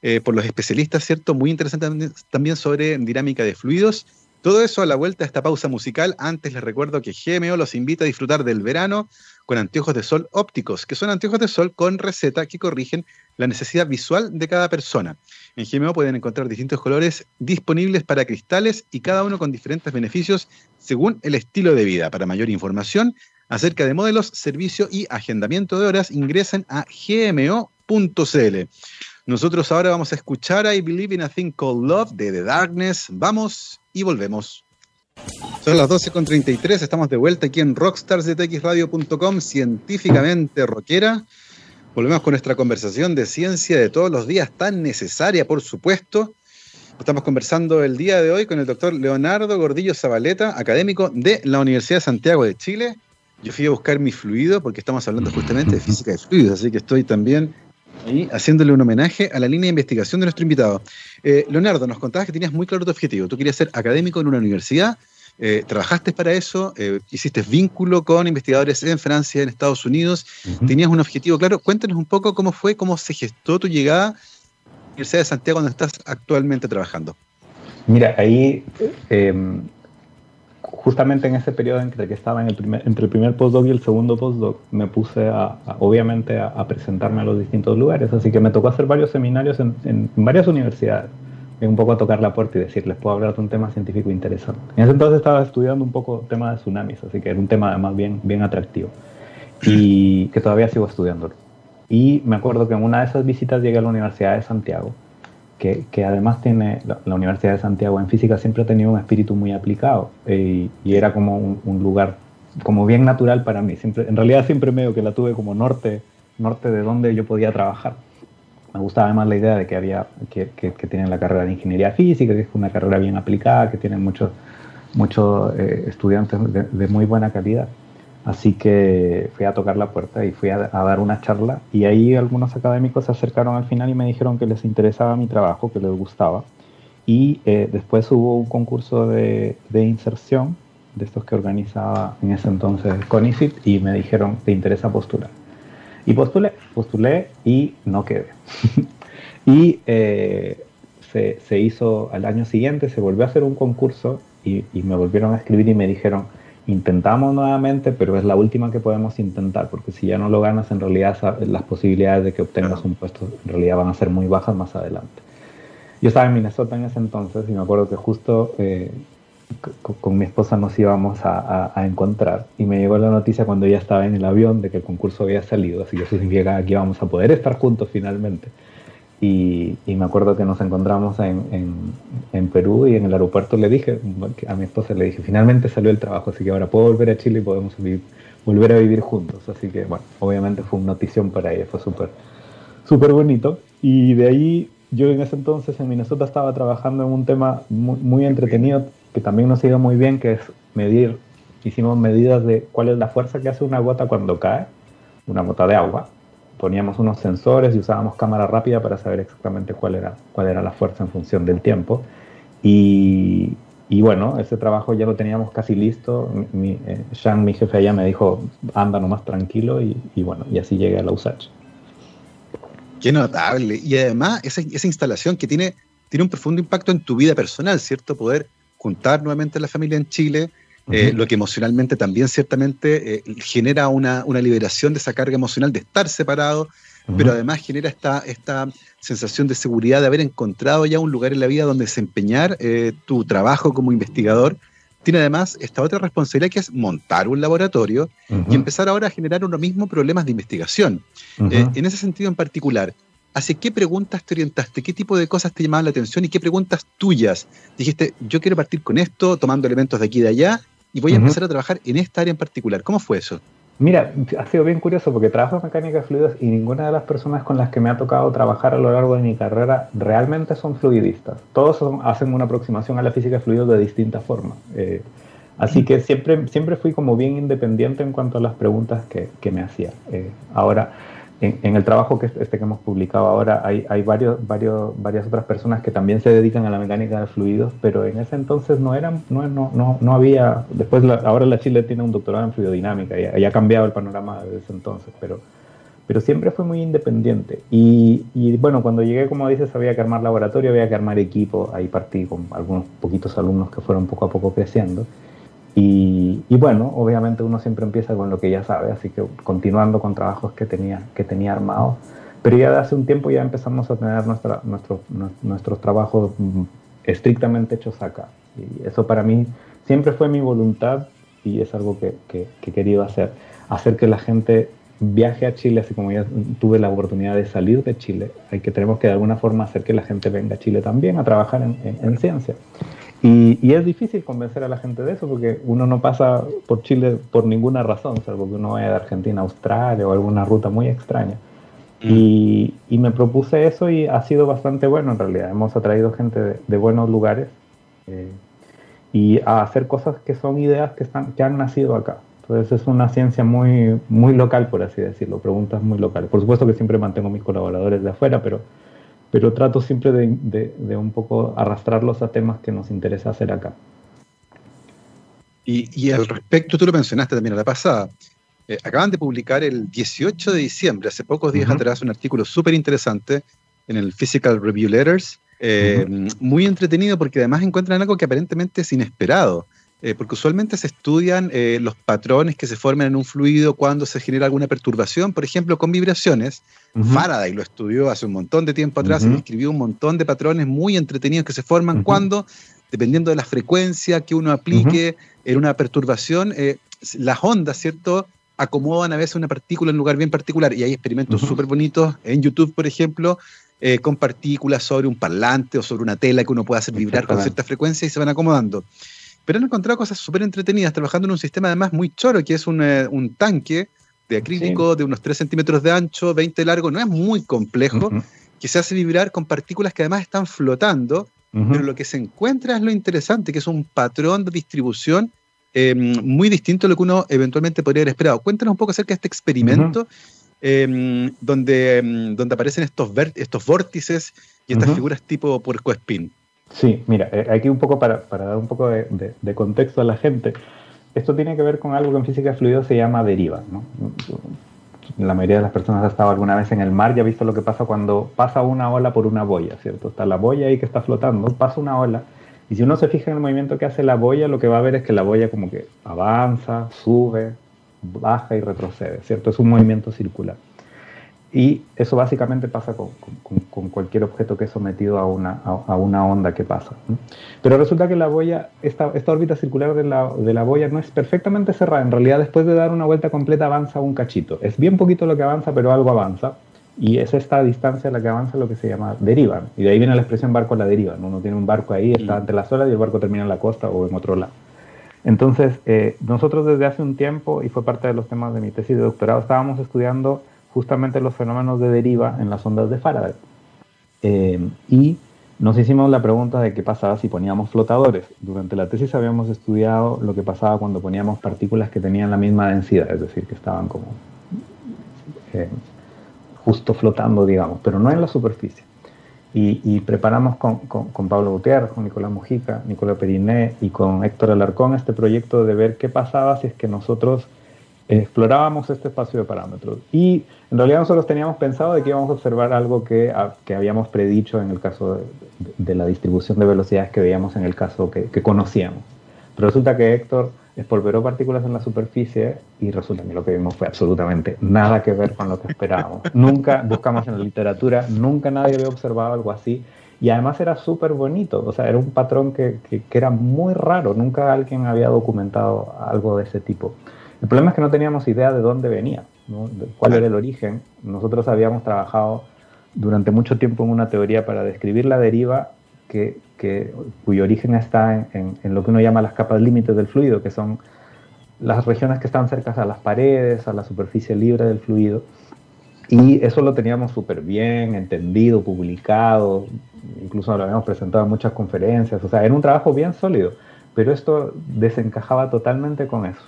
eh, por los especialistas, ¿cierto? Muy interesante también sobre dinámica de fluidos todo eso a la vuelta a esta pausa musical. Antes les recuerdo que GMO los invita a disfrutar del verano con anteojos de sol ópticos, que son anteojos de sol con receta que corrigen la necesidad visual de cada persona. En GMO pueden encontrar distintos colores disponibles para cristales y cada uno con diferentes beneficios según el estilo de vida. Para mayor información acerca de modelos, servicio y agendamiento de horas, ingresen a gmo.cl. Nosotros ahora vamos a escuchar I Believe in a Thing Called Love de The Darkness. Vamos y volvemos. Son las 12.33, estamos de vuelta aquí en rockstarsdetxradio.com, científicamente rockera. Volvemos con nuestra conversación de ciencia de todos los días, tan necesaria, por supuesto. Estamos conversando el día de hoy con el doctor Leonardo Gordillo Zabaleta, académico de la Universidad de Santiago de Chile. Yo fui a buscar mi fluido porque estamos hablando justamente de física de fluidos, así que estoy también ahí haciéndole un homenaje a la línea de investigación de nuestro invitado. Eh, Leonardo, nos contabas que tenías muy claro tu objetivo. Tú querías ser académico en una universidad, eh, trabajaste para eso, eh, hiciste vínculo con investigadores en Francia, en Estados Unidos, tenías un objetivo claro. Cuéntanos un poco cómo fue, cómo se gestó tu llegada a la Universidad de Santiago, donde estás actualmente trabajando. Mira, ahí em, justamente en ese periodo entre que estaba en el primer, entre el primer postdoc y el segundo postdoc, me puse a, obviamente a, presentarme a los distintos lugares, así que me tocó hacer varios seminarios en, varias universidades, un poco a tocar la puerta y decirles, puedo hablar de un tema científico interesante. En ese entonces estaba estudiando un poco el tema de tsunamis, así que era un tema además bien, bien atractivo y que todavía sigo estudiándolo. Y me acuerdo que en una de esas visitas llegué a la Universidad de Santiago que, además tiene la, Universidad de Santiago en física siempre ha tenido un espíritu muy aplicado eh, y, era como un, lugar como bien natural para mí. Siempre, en realidad siempre medio que la tuve como norte, norte de donde yo podía trabajar. Me gustaba además la idea de que había que, que, tienen la carrera de ingeniería física, que es una carrera bien aplicada, que tienen muchos muchos eh, estudiantes de muy buena calidad. Así que fui a tocar la puerta y fui a, dar una charla y ahí algunos académicos se acercaron al final y me dijeron que les interesaba mi trabajo, que les gustaba. Y eh, después hubo un concurso de, inserción de estos que organizaba en ese entonces CONICIT y me dijeron, ¿te interesa postular? Y postulé, postulé y no quedé. y eh, se, hizo al año siguiente, se volvió a hacer un concurso y me volvieron a escribir y me dijeron, intentamos nuevamente, pero es la última que podemos intentar, porque si ya no lo ganas, en realidad las posibilidades de que obtengas un puesto en realidad van a ser muy bajas más adelante. Yo estaba en Minnesota en ese entonces y me acuerdo que justo eh, con, mi esposa nos íbamos a, encontrar y me llegó la noticia cuando ella estaba en el avión de que el concurso había salido, así que eso significa que íbamos a poder estar juntos finalmente. Y, me acuerdo que nos encontramos en, en, Perú y en el aeropuerto le dije, a mi esposa le dije, finalmente salió el trabajo, así que ahora puedo volver a Chile y podemos volver a vivir juntos. Así que, bueno, obviamente fue una notición para ella, fue súper súper bonito. Y de ahí, yo en ese entonces en Minnesota estaba trabajando en un tema muy, muy entretenido que también nos iba muy bien, que es medir, hicimos medidas de cuál es la fuerza que hace una gota cuando cae, una gota de agua poníamos unos sensores y usábamos cámara rápida para saber exactamente cuál era, cuál era la fuerza en función del tiempo. Y, y bueno, ese trabajo ya lo teníamos casi listo. Mi, eh, Sean, mi jefe allá, me dijo, anda nomás tranquilo y, bueno, y así llegué a la USACH. Qué notable. Y además, esa, esa, instalación que tiene, tiene un profundo impacto en tu vida personal, ¿cierto? Poder juntar nuevamente a la familia en Chile, eh, lo que emocionalmente también ciertamente eh, genera una, una, liberación de esa carga emocional de estar separado, pero además genera esta, esta sensación de seguridad de haber encontrado ya un lugar en la vida donde desempeñar eh, tu trabajo como investigador. Tiene además esta otra responsabilidad que es montar un laboratorio y empezar ahora a generar uno mismo problemas de investigación. En ese sentido en particular, ¿hacia qué preguntas te orientaste? ¿Qué tipo de cosas te llamaban la atención y qué preguntas tuyas? Dijiste, yo quiero partir con esto, tomando elementos de aquí y de allá, y voy a empezar a trabajar en esta área en particular. ¿Cómo fue eso? Mira, ha sido bien curioso porque trabajo en mecánica de fluidos y ninguna de las personas con las que me ha tocado trabajar a lo largo de mi carrera realmente son fluidistas. Todos hacen una aproximación a la física de fluidos de distintas formas. Eh, así que siempre, siempre fui como bien independiente en cuanto a las preguntas que, que me hacía. Eh, ahora, en, el trabajo que este que hemos publicado ahora hay, hay varios, varios, varias otras personas que también se dedican a la mecánica de fluidos, pero en ese entonces no eran, no, no, no, no había, después ahora la Chile tiene un doctorado en fluidodinámica y, ha cambiado el panorama desde ese entonces, pero, pero siempre fue muy independiente. Y, y, bueno, cuando llegué, como dices, había que armar laboratorio, había que armar equipo, ahí partí con algunos poquitos alumnos que fueron poco a poco creciendo. Y, bueno, obviamente uno siempre empieza con lo que ya sabe, así que continuando con trabajos que tenía, que tenía armados. Pero ya de hace un tiempo ya empezamos a tener nuestra, nuestro, nuestros trabajos mm, estrictamente hechos acá. Y eso para mí siempre fue mi voluntad y es algo que, que, que he querido hacer. Hacer que la gente viaje a Chile, así como ya tuve la oportunidad de salir de Chile, hay que tenemos que de alguna forma hacer que la gente venga a Chile también a trabajar en, en ciencia. Y, es difícil convencer a la gente de eso porque uno no pasa por Chile por ninguna razón, salvo que uno vaya de Argentina a Australia o alguna ruta muy extraña. Mm. Y, me propuse eso y ha sido bastante bueno en realidad. Hemos atraído gente de, buenos lugares eh, y a hacer cosas que son ideas que, están, que han nacido acá. Entonces es una ciencia muy, muy local, por así decirlo, preguntas muy locales. Por supuesto que siempre mantengo mis colaboradores de afuera, pero pero trato siempre de, un poco arrastrarlos a temas que nos interesa hacer acá. Y, al respecto, tú lo mencionaste también a la pasada, eh, acaban de publicar el 18 de diciembre, hace pocos días atrás, un artículo súper interesante en el Physical Review Letters, eh, muy entretenido porque además encuentran algo que aparentemente es inesperado. Eh, porque usualmente se estudian eh, los patrones que se forman en un fluido cuando se genera alguna perturbación, por ejemplo, con vibraciones. Faraday lo estudió hace un montón de tiempo atrás y describió un montón de patrones muy entretenidos que se forman cuando, dependiendo de la frecuencia que uno aplique en una perturbación, eh, las ondas, ¿cierto? acomodan a veces una partícula en un lugar bien particular. Y hay experimentos súper bonitos en YouTube, por ejemplo, con partículas sobre un parlante o sobre una tela que uno puede hacer vibrar con cierta frecuencia y se van acomodando pero han encontrado cosas súper entretenidas trabajando en un sistema además muy choro, que es un, eh, tanque de acrílico de unos 3 centímetros de ancho, 20 de largo, no es muy complejo, que se hace vibrar con partículas que además están flotando, pero lo que se encuentra es lo interesante, que es un patrón de distribución em, muy distinto a lo que uno eventualmente podría haber esperado. Cuéntanos un poco acerca de este experimento em, donde, em, donde aparecen estos, estos vórtices y estas figuras tipo puerco espín. Sí, mira, eh, aquí un poco para, dar un poco de, contexto a la gente, esto tiene que ver con algo que en física de fluidos se llama deriva. ¿no? La mayoría de las personas ha estado alguna vez en el mar y ha visto lo que pasa cuando pasa una ola por una boya, ¿cierto? Está la boya ahí que está flotando, pasa una ola, y si uno se fija en el movimiento que hace la boya, lo que va a ver es que la boya como que avanza, sube, baja y retrocede, ¿cierto? Es un movimiento circular. Y eso básicamente pasa con, con, cualquier objeto que es sometido a una, a, una onda que pasa. Pero resulta que la boya, esta, esta órbita circular de la, de la, boya no es perfectamente cerrada. En realidad, después de dar una vuelta completa, avanza un cachito. Es bien poquito lo que avanza, pero algo avanza. Y es esta distancia a la que avanza lo que se llama deriva. Y de ahí viene la expresión barco a la deriva. Uno tiene un barco ahí, está mm. ante las olas y el barco termina en la costa o en otro lado. Entonces, eh, nosotros desde hace un tiempo, y fue parte de los temas de mi tesis de doctorado, estábamos estudiando justamente los fenómenos de deriva en las ondas de Faraday. Eh, y nos hicimos la pregunta de qué pasaba si poníamos flotadores. Durante la tesis habíamos estudiado lo que pasaba cuando poníamos partículas que tenían la misma densidad, es decir, que estaban como eh, justo flotando, digamos, pero no en la superficie. y, preparamos con, con, Pablo Gutiérrez, con Nicolás Mujica, Nicolás Periné y con Héctor Alarcón este proyecto de ver qué pasaba si es que nosotros explorábamos este espacio de parámetros. Y en realidad nosotros teníamos pensado de que íbamos a observar algo que, que habíamos predicho en el caso de, la distribución de velocidades que veíamos en el caso que, que conocíamos. Pero resulta que Héctor espolveró partículas en la superficie y resulta que lo que vimos fue absolutamente nada que ver con lo que esperábamos. nunca buscamos en la literatura, nunca nadie había observado algo así. Y además era súper bonito, o sea, era un patrón que, que, era muy raro, nunca alguien había documentado algo de ese tipo. El problema es que no teníamos idea de dónde venía, cuál era el origen. Nosotros habíamos trabajado durante mucho tiempo en una teoría para describir la deriva que, cuyo origen está en, lo que uno llama las capas límites del fluido, que son las regiones que están cerca a las paredes, a la superficie libre del fluido. Y eso lo teníamos súper bien entendido, publicado, incluso lo habíamos presentado en muchas conferencias, o sea, era un trabajo bien sólido, pero esto desencajaba totalmente con eso.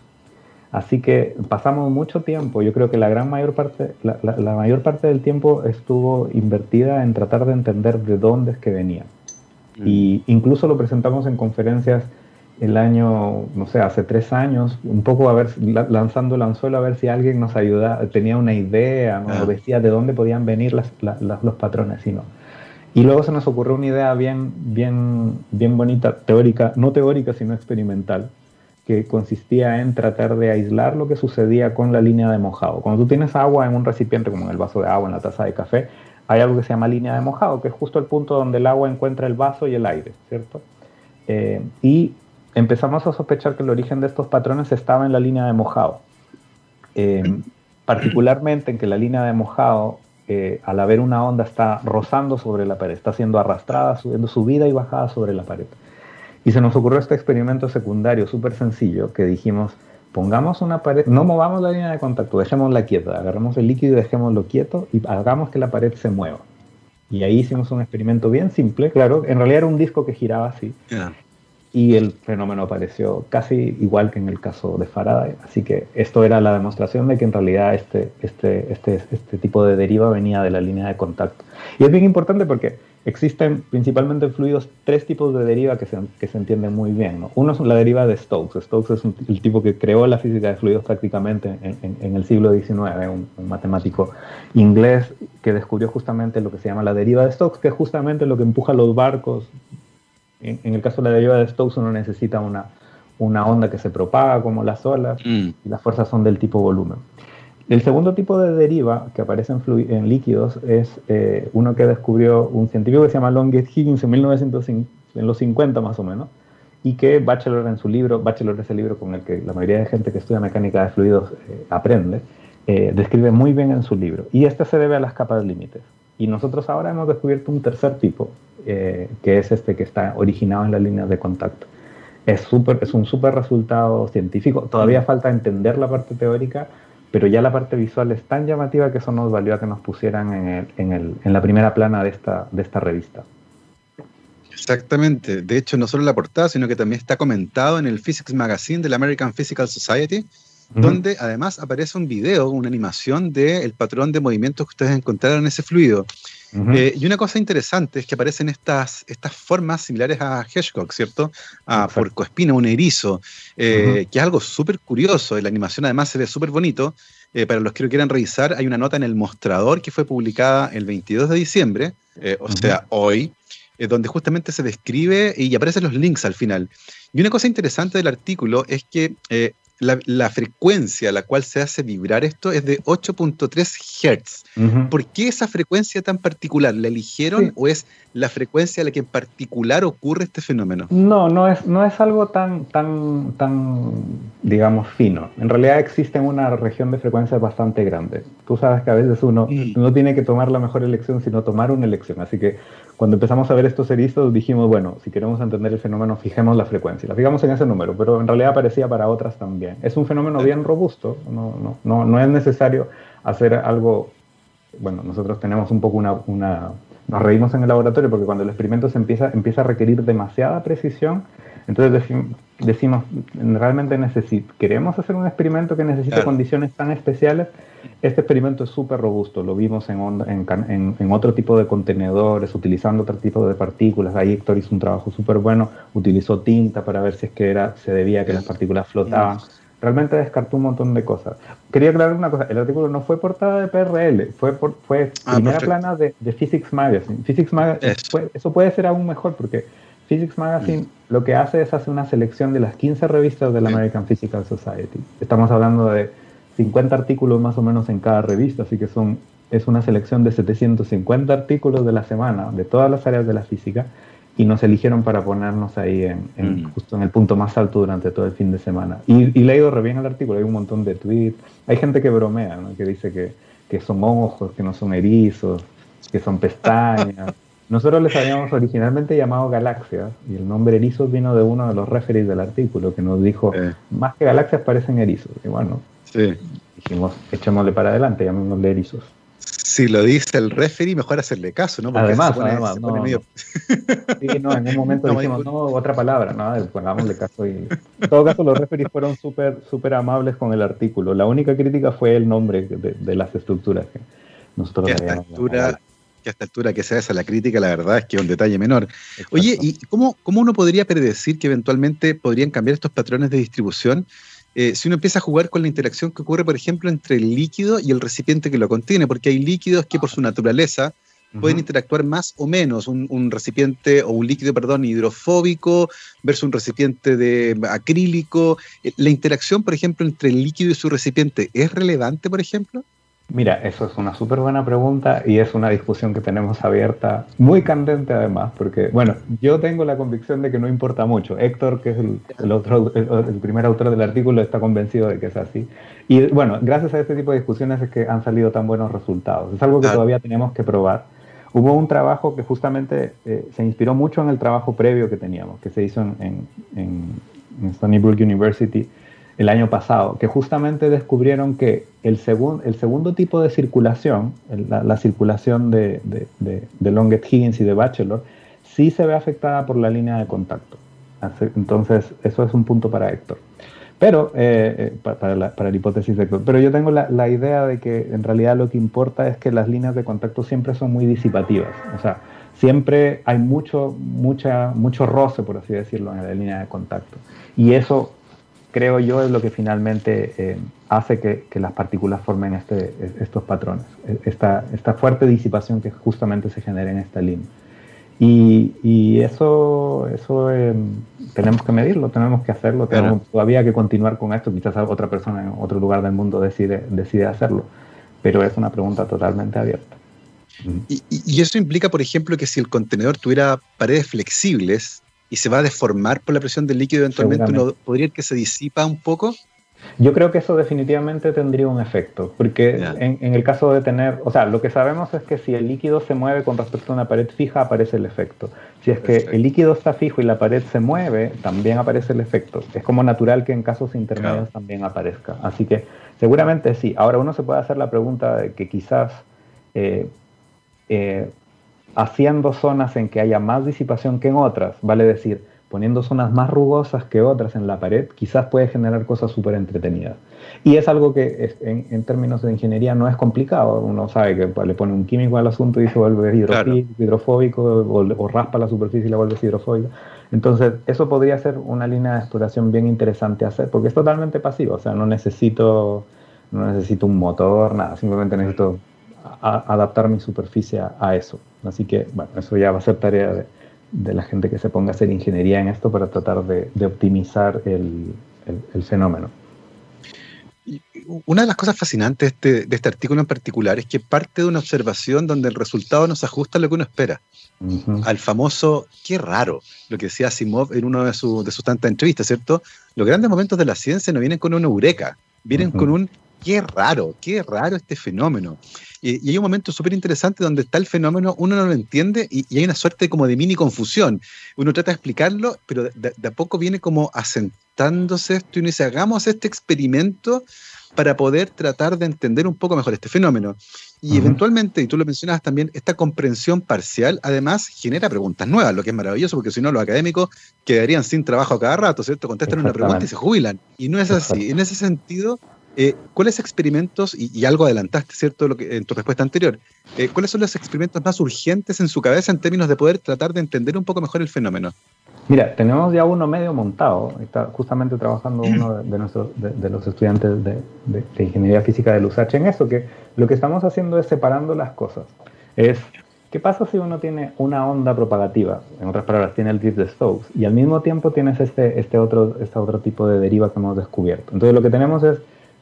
Así que pasamos mucho tiempo, yo creo que la gran mayor parte, la, mayor parte del tiempo estuvo invertida en tratar de entender de dónde es que venía. Mm. Y incluso lo presentamos en conferencias el año, no sé, hace tres años, un poco a ver, lanzando el anzuelo a ver si alguien nos ayudaba, tenía una idea, ¿no? decía de dónde podían venir los patrones y no. Y luego se nos ocurrió una idea bien, bien, bien bonita, teórica, no teórica, sino experimental, que consistía en tratar de aislar lo que sucedía con la línea de mojado. Cuando tú tienes agua en un recipiente, como en el vaso de agua, en la taza de café, hay algo que se llama línea de mojado, que es justo el punto donde el agua encuentra el vaso y el aire, ¿cierto? Eh, y empezamos a sospechar que el origen de estos patrones estaba en la línea de mojado. Eh, particularmente en que la línea de mojado, eh, al haber una onda, está rozando sobre la pared, está siendo arrastrada, subiendo, subida y bajada sobre la pared. Y se nos ocurrió este experimento secundario súper sencillo que dijimos, pongamos una pared, no movamos la línea de contacto, dejémosla quieta, agarremos el líquido y dejémoslo quieto y hagamos que la pared se mueva. Y ahí hicimos un experimento bien simple, claro, en realidad era un disco que giraba así. Y el fenómeno apareció casi igual que en el caso de Faraday. Así que esto era la demostración de que en realidad este, este, este, este tipo de deriva venía de la línea de contacto. Y es bien importante porque Existen principalmente en fluidos tres tipos de deriva que se, que se entienden muy bien. Uno es la deriva de Stokes. Stokes es el tipo que creó la física de fluidos prácticamente en, el siglo XIX, un, matemático inglés que descubrió justamente lo que se llama la deriva de Stokes, que es justamente lo que empuja los barcos. En, el caso de la deriva de Stokes uno necesita una, una onda que se propaga como las olas mm. y las fuerzas son del tipo volumen. El segundo tipo de deriva que aparece en, líquidos es eh, uno que descubrió un científico que se llama Longest Higgins en 1950 más o menos, y que Bachelor en su libro, Bachelor es el libro con el que la mayoría de gente que estudia mecánica de fluidos eh, aprende, eh, describe muy bien en su libro. Y este se debe a las capas límites. Y nosotros ahora hemos descubierto un tercer tipo, que es este que está originado en las líneas de contacto. Es, super, es un súper resultado científico. Todavía falta entender la parte teórica, pero ya la parte visual es tan llamativa que eso nos valió a que nos pusieran en, en, el, en la primera plana de esta, de esta revista. Exactamente. De hecho, no solo la portada, sino que también está comentado en el Physics Magazine de la American Physical Society, donde además aparece un video, una animación del patrón de movimientos que ustedes encontraron en ese fluido. Eh, y una cosa interesante es que aparecen estas, estas formas similares a Hedgehog, ¿cierto? A porcoespina, un erizo, eh, que es algo súper curioso. La animación además se ve súper bonito. Eh, para los que lo quieran revisar, hay una nota en el mostrador que fue publicada el 22 de diciembre, o sea, hoy, donde justamente se describe y aparecen los links al final. Y una cosa interesante del artículo es que la, frecuencia a la cual se hace vibrar esto es de 8.3 Hz. ¿Por qué esa frecuencia tan particular? ¿La eligieron o es la frecuencia a la que en particular ocurre este fenómeno? No, no es, no es algo tan, tan, tan, digamos, fino. En realidad existe una región de frecuencia bastante grande. Tú sabes que a veces uno mm. no tiene que tomar la mejor elección, sino tomar una elección. Así que cuando empezamos a ver estos erizos dijimos, bueno, si queremos entender el fenómeno, fijemos la frecuencia. La fijamos en ese número, pero en realidad aparecía para otras también. Es un fenómeno bien robusto, no, no, no, no es necesario hacer algo, bueno, nosotros tenemos un poco una, una, nos reímos en el laboratorio porque cuando el experimento se empieza, empieza a requerir demasiada precisión, Entonces decimos, realmente queremos hacer un experimento que necesite condiciones tan especiales. Este experimento es súper robusto, lo vimos en, en, en, otro tipo de contenedores, utilizando otro tipo de partículas. Ahí Héctor hizo un trabajo súper bueno, utilizó tinta para ver si es que era, se debía a que las partículas flotaban. Realmente descartó un montón de cosas. Quería aclarar una cosa, el artículo no fue portada de PRL, fue, por, fue ah, primera plana de, Physics Magazine. Physics Magazine, eso puede ser aún mejor porque Physics Magazine mm. lo que hace es hacer una selección de las 15 revistas de la American Physical Society. Estamos hablando de 50 artículos más o menos en cada revista, así que son, es una selección de 750 artículos de la semana, de todas las áreas de la física, y nos eligieron para ponernos ahí en, mm. justo en el punto más alto durante todo el fin de semana. Y, y le ha ido re bien el artículo, hay un montón de tweets, hay gente que bromea, que dice que, que son ojos, que no son erizos, que son pestañas. Nosotros les habíamos originalmente llamado galaxias y el nombre erizos vino de uno de los referees del artículo que nos dijo, más que galaxias parecen erizos. Y bueno, dijimos, echémosle para adelante, llamémosle erizos. Si lo dice el referee, mejor hacerle caso, ¿no? además, además no, Sí, no, en un momento dijimos, no, otra palabra, no, pongámosle caso. Y... En todo caso, los referees fueron súper súper amables con el artículo. La única crítica fue el nombre de, las estructuras que nosotros habíamos que a esta altura que sea esa la crítica, la verdad es que es un detalle menor. Oye, ¿y cómo, cómo, uno podría predecir que eventualmente podrían cambiar estos patrones de distribución eh, si uno empieza a jugar con la interacción que ocurre, por ejemplo, entre el líquido y el recipiente que lo contiene? Porque hay líquidos que por su naturaleza pueden interactuar más o menos, un, recipiente o un líquido, perdón, hidrofóbico versus un recipiente de acrílico. Eh, ¿La interacción, por ejemplo, entre el líquido y su recipiente es relevante, por ejemplo? Mira, eso es una súper buena pregunta y es una discusión que tenemos abierta, muy candente además, porque, bueno, yo tengo la convicción de que no importa mucho. Héctor, que es el, otro, el, primer autor del artículo, está convencido de que es así. Y bueno, gracias a este tipo de discusiones es que han salido tan buenos resultados. Es algo que todavía tenemos que probar. Hubo un trabajo que justamente eh, se inspiró mucho en el trabajo previo que teníamos, que se hizo en, en, en Stony Brook University, el año pasado, que justamente descubrieron que el, el segundo tipo de circulación, la, circulación de, de, de, Longet-Higgins y de Bachelor, sí se ve afectada por la línea de contacto. Entonces, eso es un punto para Héctor. Pero, eh, eh, para, la, para, hipótesis de Héctor. Pero yo tengo la, la, idea de que en realidad lo que importa es que las líneas de contacto siempre son muy disipativas. O sea, siempre hay mucho, mucha, mucho roce, por así decirlo, en la línea de contacto. Y eso creo yo, es lo que finalmente eh, hace que, las partículas formen este, estos patrones, e, esta, esta, fuerte disipación que justamente se genera en esta línea. Y, eso, eso eh, tenemos que medirlo, tenemos que hacerlo, tenemos todavía que continuar con esto, quizás otra persona en otro lugar del mundo decide, decide hacerlo, pero es una pregunta totalmente abierta. Y, y, eso implica, por ejemplo, que si el contenedor tuviera paredes flexibles, y se va a deformar por la presión del líquido eventualmente, ¿uno podría que se disipa un poco? Yo creo que eso definitivamente tendría un efecto, porque en, el caso de tener, o sea, lo que sabemos es que si el líquido se mueve con respecto a una pared fija, aparece el efecto. Si es que el líquido está fijo y la pared se mueve, también aparece el efecto. Es como natural que en casos intermedios también aparezca. Así que seguramente sí. Ahora uno se puede hacer la pregunta de que quizás eh, eh, haciendo zonas en que haya más disipación que en otras, vale decir, poniendo zonas más rugosas que otras en la pared, quizás puede generar cosas súper entretenidas. Y es algo que en, términos de ingeniería no es complicado. Uno sabe que le pone un químico al asunto y se vuelve hidrofóbico, o, raspa la superficie y la vuelve hidrofóbica. Entonces, eso podría ser una línea de exploración bien interesante hacer, porque es totalmente pasivo. O sea, no necesito, no necesito un motor, nada. Simplemente necesito adaptar mi superficie a eso. Así que, bueno, eso ya va a ser tarea de, la gente que se ponga a hacer ingeniería en esto para tratar de, optimizar el, fenómeno. Una de las cosas fascinantes de, este artículo en particular es que parte de una observación donde el resultado no se ajusta a lo que uno espera. Al famoso, qué raro, lo que decía Asimov en una de, de sus tantas entrevistas, ¿cierto? Los grandes momentos de la ciencia no vienen con una eureka, vienen con un qué raro, qué raro este fenómeno. Y, hay un momento súper interesante donde está el fenómeno, uno no lo entiende y, hay una suerte como de mini confusión. Uno trata de explicarlo, pero de, a poco viene como asentándose esto y uno dice, hagamos este experimento para poder tratar de entender un poco mejor este fenómeno. Y eventualmente, y tú lo mencionabas también, esta comprensión parcial además genera preguntas nuevas, lo que es maravilloso, porque si no los académicos quedarían sin trabajo cada rato, ¿cierto? Contestan una pregunta y se jubilan. Y no es así. En ese sentido, eh, ¿cuáles experimentos, y, algo adelantaste, ¿cierto?, lo que, en tu respuesta anterior, eh, ¿cuáles son los experimentos más urgentes en su cabeza en términos de poder tratar de entender un poco mejor el fenómeno? Mira, tenemos ya uno medio montado. Está justamente trabajando uno de, nuestros, de, los estudiantes de, Ingeniería Física del USACH en eso, que lo que estamos haciendo es separando las cosas. Es, ¿qué pasa si uno tiene una onda propagativa? En otras palabras, tiene el drift de Stokes y al mismo tiempo tienes este, este, otro, este otro tipo de deriva que hemos descubierto. Entonces lo que tenemos es,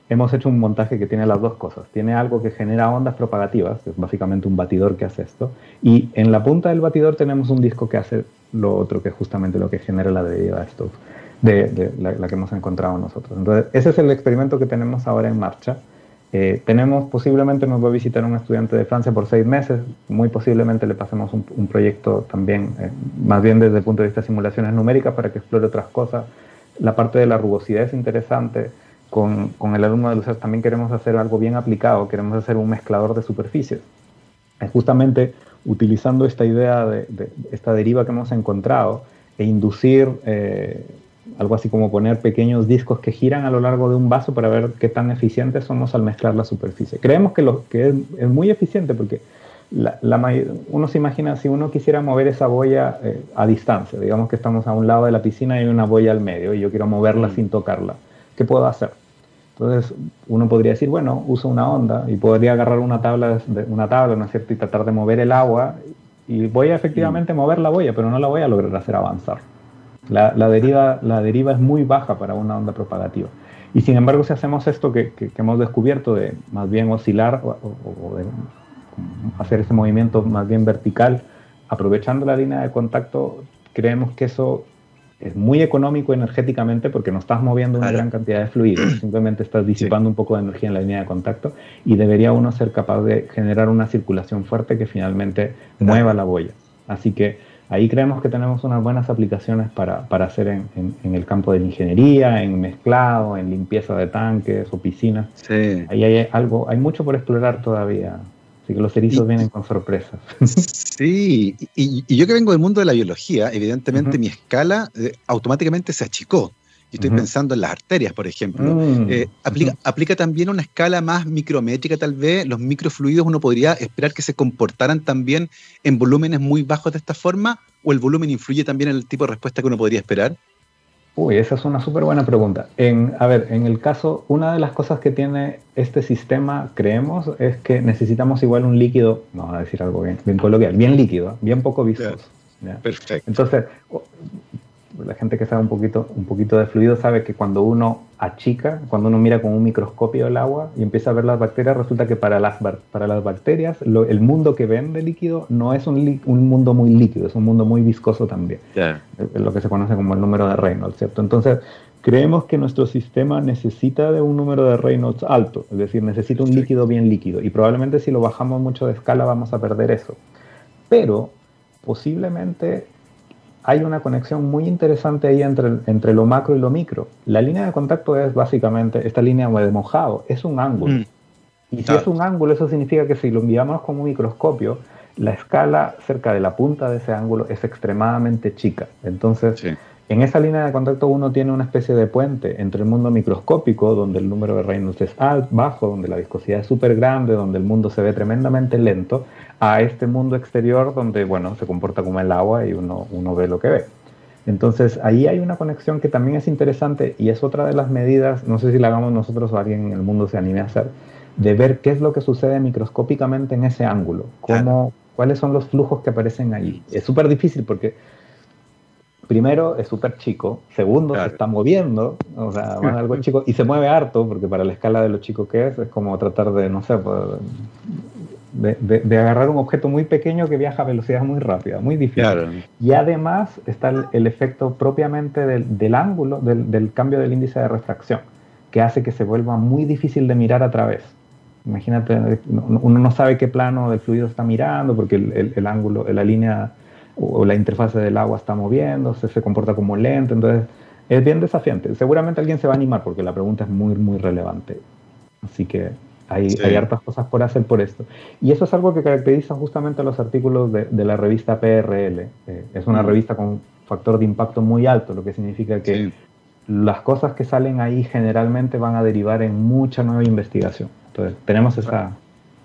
hemos hecho un montaje que tiene las dos cosas. Tiene algo que genera ondas propagativas, es básicamente un batidor que hace esto, y en la punta del batidor tenemos un disco que hace lo otro que es justamente lo que genera la deriva de de, la, que hemos encontrado nosotros. Entonces, ese es el experimento que tenemos ahora en marcha. Eh, tenemos, posiblemente nos va a visitar un estudiante de Francia por seis meses, muy posiblemente le pasemos un, proyecto también, eh, más bien desde el punto de vista de simulaciones numéricas, para que explore otras cosas. La parte de la rugosidad es interesante. Con, con el alumno de Luces también queremos hacer algo bien aplicado, queremos hacer un mezclador de superficies. Es justamente utilizando esta idea de, esta deriva que hemos encontrado e inducir eh, algo así como poner pequeños discos que giran a lo largo de un vaso para ver qué tan eficientes somos al mezclar la superficie. Creemos que, lo, que es, muy eficiente porque la, uno se imagina si uno quisiera mover esa boya eh, a distancia, digamos que estamos a un lado de la piscina y hay una boya al medio y yo quiero moverla mm. sin tocarla, ¿qué puedo hacer? Entonces uno podría decir, bueno, uso una onda y podría agarrar una tabla, una tabla, ¿no es cierto? Y tratar de mover el agua y voy a efectivamente mm. mover la boya, pero no la voy a lograr hacer avanzar. La, deriva, la deriva es muy baja para una onda propagativa. Y sin embargo, si hacemos esto que, hemos descubierto de más bien oscilar o, o, de hacer ese movimiento más bien vertical, aprovechando la línea de contacto, creemos que eso es muy económico energéticamente porque no estás moviendo una gran cantidad de fluidos, simplemente estás disipando un poco de energía en la línea de contacto y debería uno ser capaz de generar una circulación fuerte que finalmente mueva la boya. Así que ahí creemos que tenemos unas buenas aplicaciones para, hacer en, el campo de la ingeniería, en mezclado, en limpieza de tanques o piscinas. Ahí hay algo, hay mucho por explorar todavía. Así que los erizos vienen con sorpresas. Sí, y, yo que vengo del mundo de la biología, evidentemente mi escala eh, automáticamente se achicó. Y estoy pensando en las arterias, por ejemplo. Mm, eh, aplica, aplica, también una escala más micrométrica, tal vez. Los microfluidos uno podría esperar que se comportaran también en volúmenes muy bajos de esta forma, o el volumen influye también en el tipo de respuesta que uno podría esperar. Uy, esa es una súper buena pregunta. En, a ver, en el caso, una de las cosas que tiene este sistema, creemos, es que necesitamos igual un líquido, vamos a decir algo bien, bien coloquial, bien líquido, bien poco viscoso. Perfecto. Entonces, la gente que sabe un poquito, un poquito de fluido sabe que cuando uno achica, cuando uno mira con un microscopio el agua y empieza a ver las bacterias, resulta que para las, para las bacterias el mundo que ven de líquido no es un, un, mundo muy líquido, es un mundo muy viscoso también. Lo que se conoce como el número de Reynolds, ¿cierto? Entonces, creemos que nuestro sistema necesita de un número de Reynolds alto, es decir, necesita un líquido bien líquido y probablemente si lo bajamos mucho de escala vamos a perder eso. Pero posiblemente hay una conexión muy interesante ahí entre, entre lo macro y lo micro. La línea de contacto es básicamente esta línea de mojado, es un ángulo. Mm. Y si es un ángulo, eso significa que si lo enviamos con un microscopio, la escala cerca de la punta de ese ángulo es extremadamente chica. Entonces, en esa línea de contacto uno tiene una especie de puente entre el mundo microscópico, donde el número de Reynolds es alto, bajo, donde la viscosidad es súper grande, donde el mundo se ve tremendamente lento, a este mundo exterior donde, bueno, se comporta como el agua y uno, uno ve lo que ve. Entonces, ahí hay una conexión que también es interesante y es otra de las medidas, no sé si la hagamos nosotros o alguien en el mundo se anime a hacer, de ver qué es lo que sucede microscópicamente en ese ángulo, cómo, cuáles son los flujos que aparecen ahí. Es súper difícil porque primero es súper chico, segundo se está moviendo, o sea, algo chico, y se mueve harto, porque para la escala de lo chico que es, es como tratar de, no sé, pues, de, agarrar un objeto muy pequeño que viaja a velocidad muy rápida, muy difícil. Y además está el, efecto propiamente del, ángulo, del, cambio del índice de refracción, que hace que se vuelva muy difícil de mirar a través. Imagínate, uno no sabe qué plano del fluido está mirando porque el, el ángulo, la línea o la interfase del agua está moviéndose, se comporta como lento, entonces es bien desafiante. Seguramente alguien se va a animar porque la pregunta es muy, muy relevante. Así que hay, hay, hartas cosas por hacer por esto. Y eso es algo que caracteriza justamente a los artículos de, de la revista PRL. Eh, es una mm. revista con factor de impacto muy alto, lo que significa que las cosas que salen ahí generalmente van a derivar en mucha nueva investigación. Entonces, tenemos esa,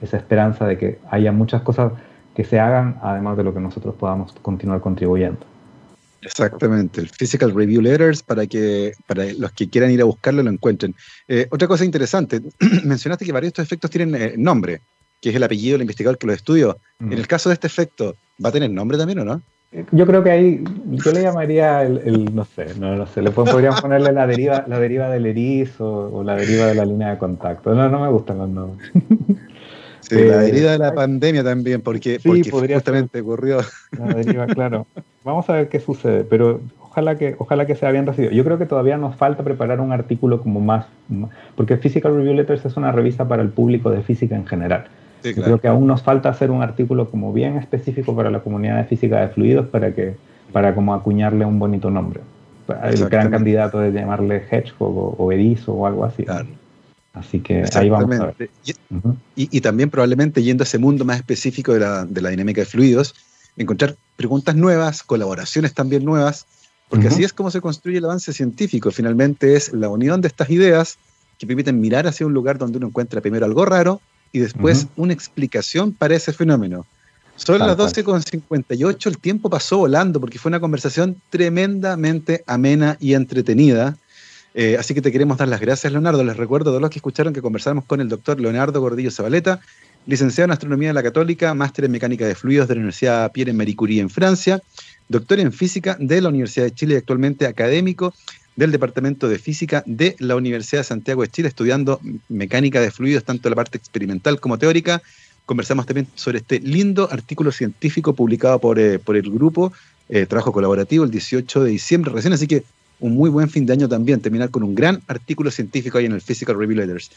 esa esperanza de que haya muchas cosas que se hagan, además de lo que nosotros podamos continuar contribuyendo. Exactamente, el Physical Review Letters para que para los que quieran ir a buscarlo lo encuentren. Eh, otra cosa interesante, mencionaste que varios de estos efectos tienen eh, nombre, que es el apellido del investigador que lo estudió. En el caso de este efecto, ¿va a tener nombre también o no? Yo creo que ahí, yo le llamaría el, no sé, no, no sé, le podrían ponerle la deriva, la deriva del erizo o, la deriva de la línea de contacto. No, no me gustan los nombres. Sí, la deriva de la pandemia también, porque, porque justamente ocurrió. La deriva, claro. Vamos a ver qué sucede, pero ojalá que, ojalá que sea bien recibido. Yo creo que todavía nos falta preparar un artículo como más, porque Physical Review Letters es una revista para el público de física en general. Yo creo que aún nos falta hacer un artículo como bien específico para la comunidad de física de fluidos para que, para como acuñarle un bonito nombre. El gran candidato de llamarle Hedgehog o, Erizo o algo así. Así que ahí vamos a ver. Y, también probablemente yendo a ese mundo más específico de la, de la dinámica de fluidos, encontrar preguntas nuevas, colaboraciones también nuevas, porque así es como se construye el avance científico. Finalmente es la unión de estas ideas que permiten mirar hacia un lugar donde uno encuentra primero algo raro y después una explicación para ese fenómeno. Son las 12.58, el tiempo pasó volando porque fue una conversación tremendamente amena y entretenida. Eh, así que te queremos dar las gracias, Leonardo. Les recuerdo a todos los que escucharon que conversamos con el doctor Leonardo Gordillo Zabaleta, licenciado en Astronomía de la Católica, máster en Mecánica de Fluidos de la Universidad Pierre Marie Curie en Francia, doctor en Física de la Universidad de Chile y actualmente académico del Departamento de Física de la Universidad de Santiago de Chile, estudiando mecánica de fluidos, tanto la parte experimental como teórica. Conversamos también sobre este lindo artículo científico publicado por, eh, el grupo, eh, trabajo colaborativo, el 18 de diciembre recién, así que un muy buen fin de año también, terminar con un gran artículo científico ahí en el Physical Review Letters.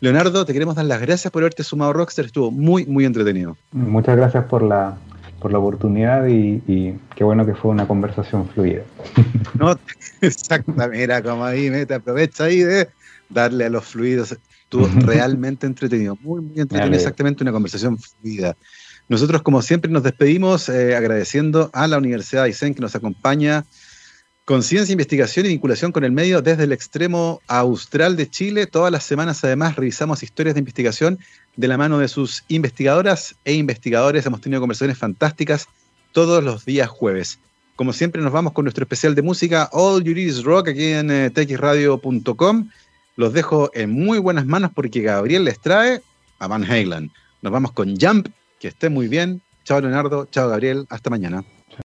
Leonardo, te queremos dar las gracias por haberte sumado a Rockstar, estuvo muy, muy entretenido. Muchas gracias por la, por la oportunidad y, qué bueno que fue una conversación fluida. No, exactamente, mira, como ahí, te aprovecha ahí de darle a los fluidos. Estuvo realmente entretenido, muy, muy entretenido, exactamente una conversación fluida. Nosotros, como siempre, nos despedimos eh, agradeciendo a la Universidad de Aysén que nos acompaña con ciencia, investigación y vinculación con el medio desde el extremo austral de Chile. Todas las semanas, además, revisamos historias de investigación de la mano de sus investigadoras e investigadores. Hemos tenido conversaciones fantásticas todos los días jueves. Como siempre, nos vamos con nuestro especial de música All You Need Is Rock aquí en eh. Los dejo en muy buenas manos porque Gabriel les trae a Van Halen. Nos vamos con Jump. Que esté muy bien. Chao, Leonardo. Chao, Gabriel. Hasta mañana.